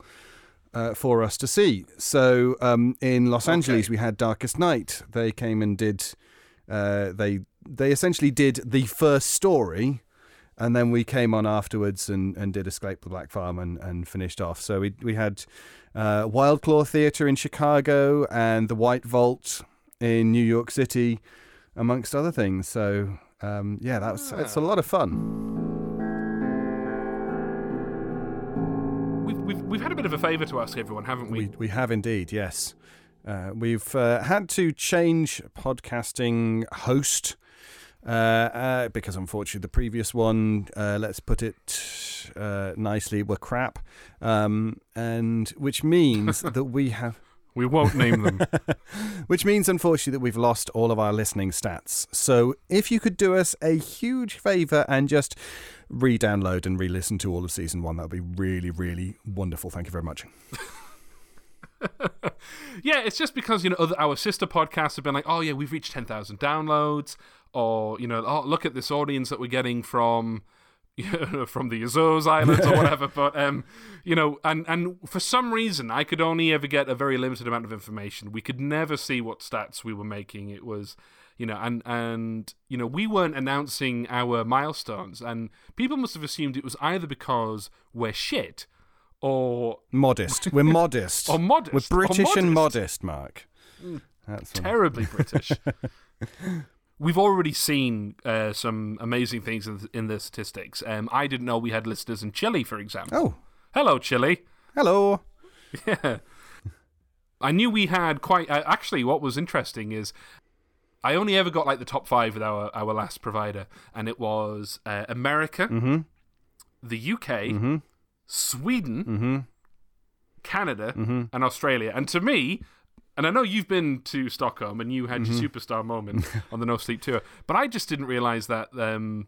uh, for us to see. So um, in Los Angeles, we had Darkest Night. They came and did, uh, they, they essentially did the first story. And then we came on afterwards and, and did Escape the Black Farm and, and finished off. So we we had uh, Wild Claw Theatre in Chicago and the White Vault in New York City, amongst other things. So um, yeah, that's it's a lot of fun. we've, we've, we've had a bit of a favour to ask everyone, haven't we? We we have indeed, yes. Uh, we've uh, had to change podcasting host uh, uh, because unfortunately the previous one, uh, let's put it uh, nicely, were crap, um, and which means that we have. We won't name them. Which means, unfortunately, that we've lost all of our listening stats. So, if you could do us a huge favour and just re download and re listen to all of season one, that would be really, really wonderful. Thank you very much. yeah, it's just because you know other, our sister podcasts have been like, oh yeah, we've reached ten thousand downloads, or you know, oh look at this audience that we're getting from. You know, from the Azores Islands or whatever, but um, you know, and and for some reason, I could only ever get a very limited amount of information. We could never see what stats we were making. It was, you know, and and you know, we weren't announcing our milestones, and people must have assumed it was either because we're shit or Modest. We're modest. Or modest. We're British and modest. modest, Mark. That's terribly British. We've already seen uh, some amazing things in the, in the statistics. Um, I didn't know we had listeners in Chile, for example. Oh, Hello, Chile. hello. Yeah. I knew we had quite. Uh, actually, what was interesting is I only ever got like the top five with our, our last provider, and it was uh, America, Mm-hmm. the UK, Mm-hmm. Sweden, Mm-hmm. Canada, Mm-hmm. and Australia. And to me, and I know you've been to Stockholm and you had Mm-hmm. your superstar moment on the No Sleep tour, but I just didn't realize that. Um,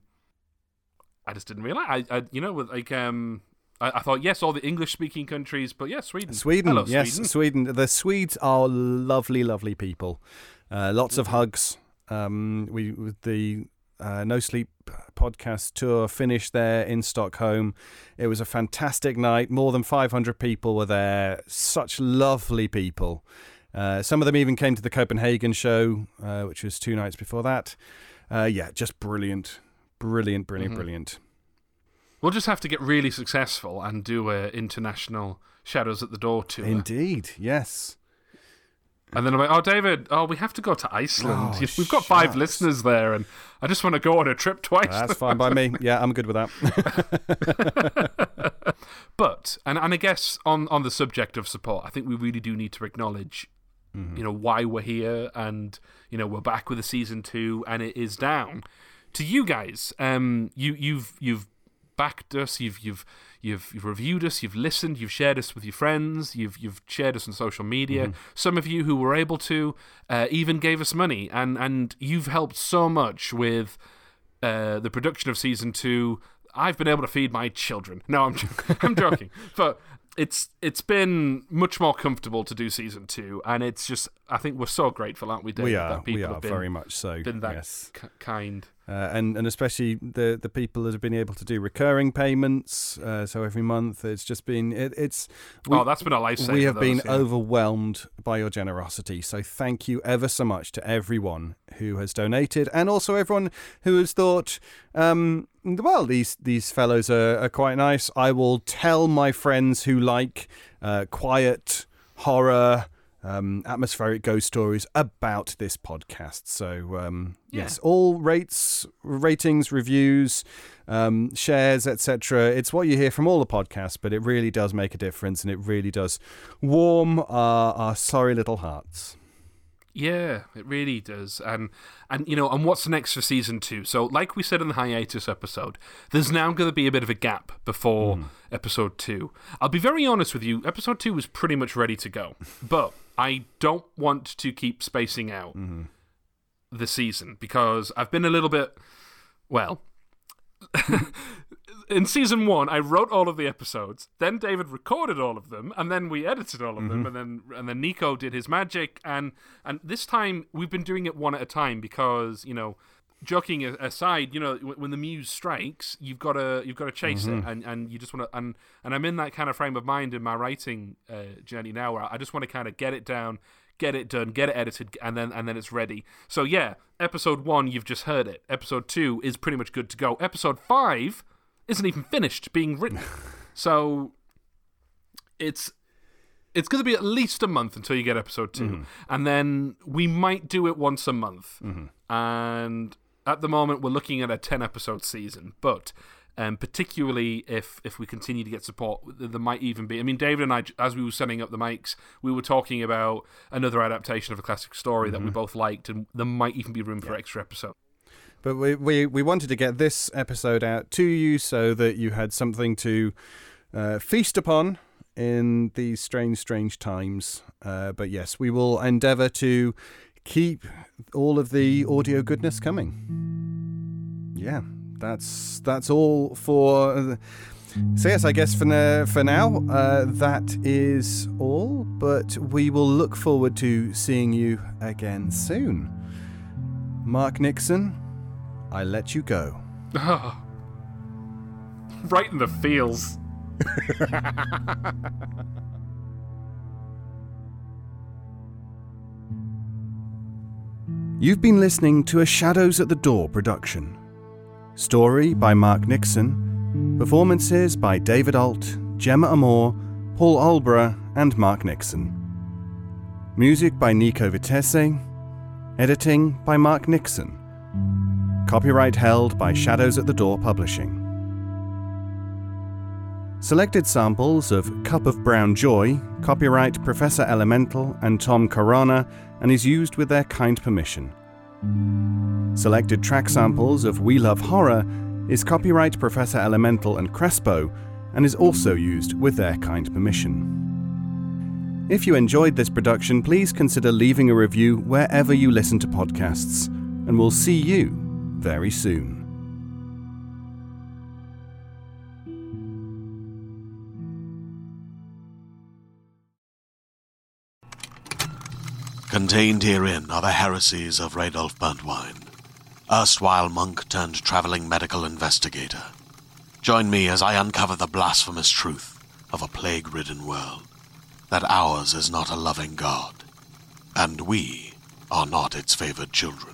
I just didn't realize. I, I you know, with like um, I, I thought yes, all the English-speaking countries, but yeah, Sweden. Sweden, Hello, yes, Sweden. Sweden. The Swedes are lovely, lovely people. Uh, lots of hugs. Um, we the uh, No Sleep podcast tour finished there in Stockholm. It was a fantastic night. More than 500 people were there. Such lovely people. Uh, some of them even came to the Copenhagen show, uh, which was two nights before that. Uh, yeah, just brilliant, brilliant, brilliant, Mhm. brilliant. We'll just have to get really successful and do a international Shadows at the Door tour. Indeed, yes. And then I'm like, oh, David, oh, we have to go to Iceland. Oh, We've got five listeners there, and I just want to go on a trip twice. That's fine by me. Yeah, I'm good with that. but and and I guess on on the subject of support, I think we really do need to acknowledge, Mm-hmm. you know, why we're here, and you know, we're back with a season two, and it is down. To you guys, um, you you've you've backed us, you've you've you've, you've reviewed us, you've listened, you've shared us with your friends, you've you've shared us on social media. Some of you who were able to uh, even gave us money, and and you've helped so much with uh, the production of season two. I've been able to feed my children. No, I'm I'm joking, but it's it's been much more comfortable to do season two, and it's just I think we're so grateful, aren't we? David, we are. That people We are have been, very much so. been that yes. kind. Uh, and and especially the the people that have been able to do recurring payments. Uh, so every month, it's just been it, it's. we- oh, that's been a lifesaver. we have been yeah. overwhelmed by your generosity. So thank you ever so much to everyone who has donated, and also everyone who has thought, um, well, these these fellows are, are quite nice. I will tell my friends who like uh, quiet horror. um, atmospheric ghost stories about this podcast. So um, Yeah. yes, all rates, ratings, reviews, um, shares, etc. It's what you hear from all the podcasts, but it really does make a difference, and it really does warm our, our sorry little hearts. Yeah, it really does. And and you know, and what's next for season two? So, like we said in the hiatus episode, there's now going to be a bit of a gap before hmm. episode two. I'll be very honest with you. Episode two was pretty much ready to go, but I don't want to keep spacing out mm-hmm. the season because I've been a little bit well. in season one, I wrote all of the episodes. Then David recorded all of them, and then we edited all of them, and then and then Nico did his magic. And and this time we've been doing it one at a time because you know, joking aside, you know, when the muse strikes, you've got to you've got to chase it, and and you just want to and and I'm in that kind of frame of mind in my writing uh, journey now, where I just want to kind of get it down. Get it done, get it edited, and then and then it's ready. So yeah, episode one, you've just heard it. Episode two is pretty much good to go. Episode five isn't even finished being written. so it's it's going to be at least a month until you get episode 2 mm-hmm. and then we might do it once a month. Mm-hmm. And at the moment, we're looking at a ten episode season, but. Um, particularly if if we continue to get support, there might even be. I mean, David and I, as we were setting up the mics, we were talking about another adaptation of a classic story that we mm-hmm. both liked, and there might even be room for extra episodes. But we, we, we wanted to get this episode out to you so that you had something to uh, feast upon in these strange, strange times. Uh, but yes, we will endeavour to keep all of the audio goodness coming. Yeah, that's that's all for. So yes, I guess for na- for now uh, that is all. But we will look forward to seeing you again soon. Mark Nixon, I let you go. right in the feels. You've been listening to a Shadows at the Door production. Story by Mark Nixon. Performances by David Ault, Gemma Amor, Paul Alborough, and Mark Nixon. Music by Nico Vitesse. Editing by Mark Nixon. Copyright held by Shadows at the Door Publishing. Selected samples of Cup of Brown Joy, copyright Professor Elemental and Tom Caruana, and is used with their kind permission. Selected track samples of We Love Horror is copyright Professor Elemental and Crespo, and is also used with their kind permission. If you enjoyed this production, please consider leaving a review wherever you listen to podcasts, and we'll see you very soon. Contained herein are the heresies of Radolf Burntwine, erstwhile monk turned traveling medical investigator. Join me as I uncover the blasphemous truth of a plague ridden world that ours is not a loving God, and we are not its favored children.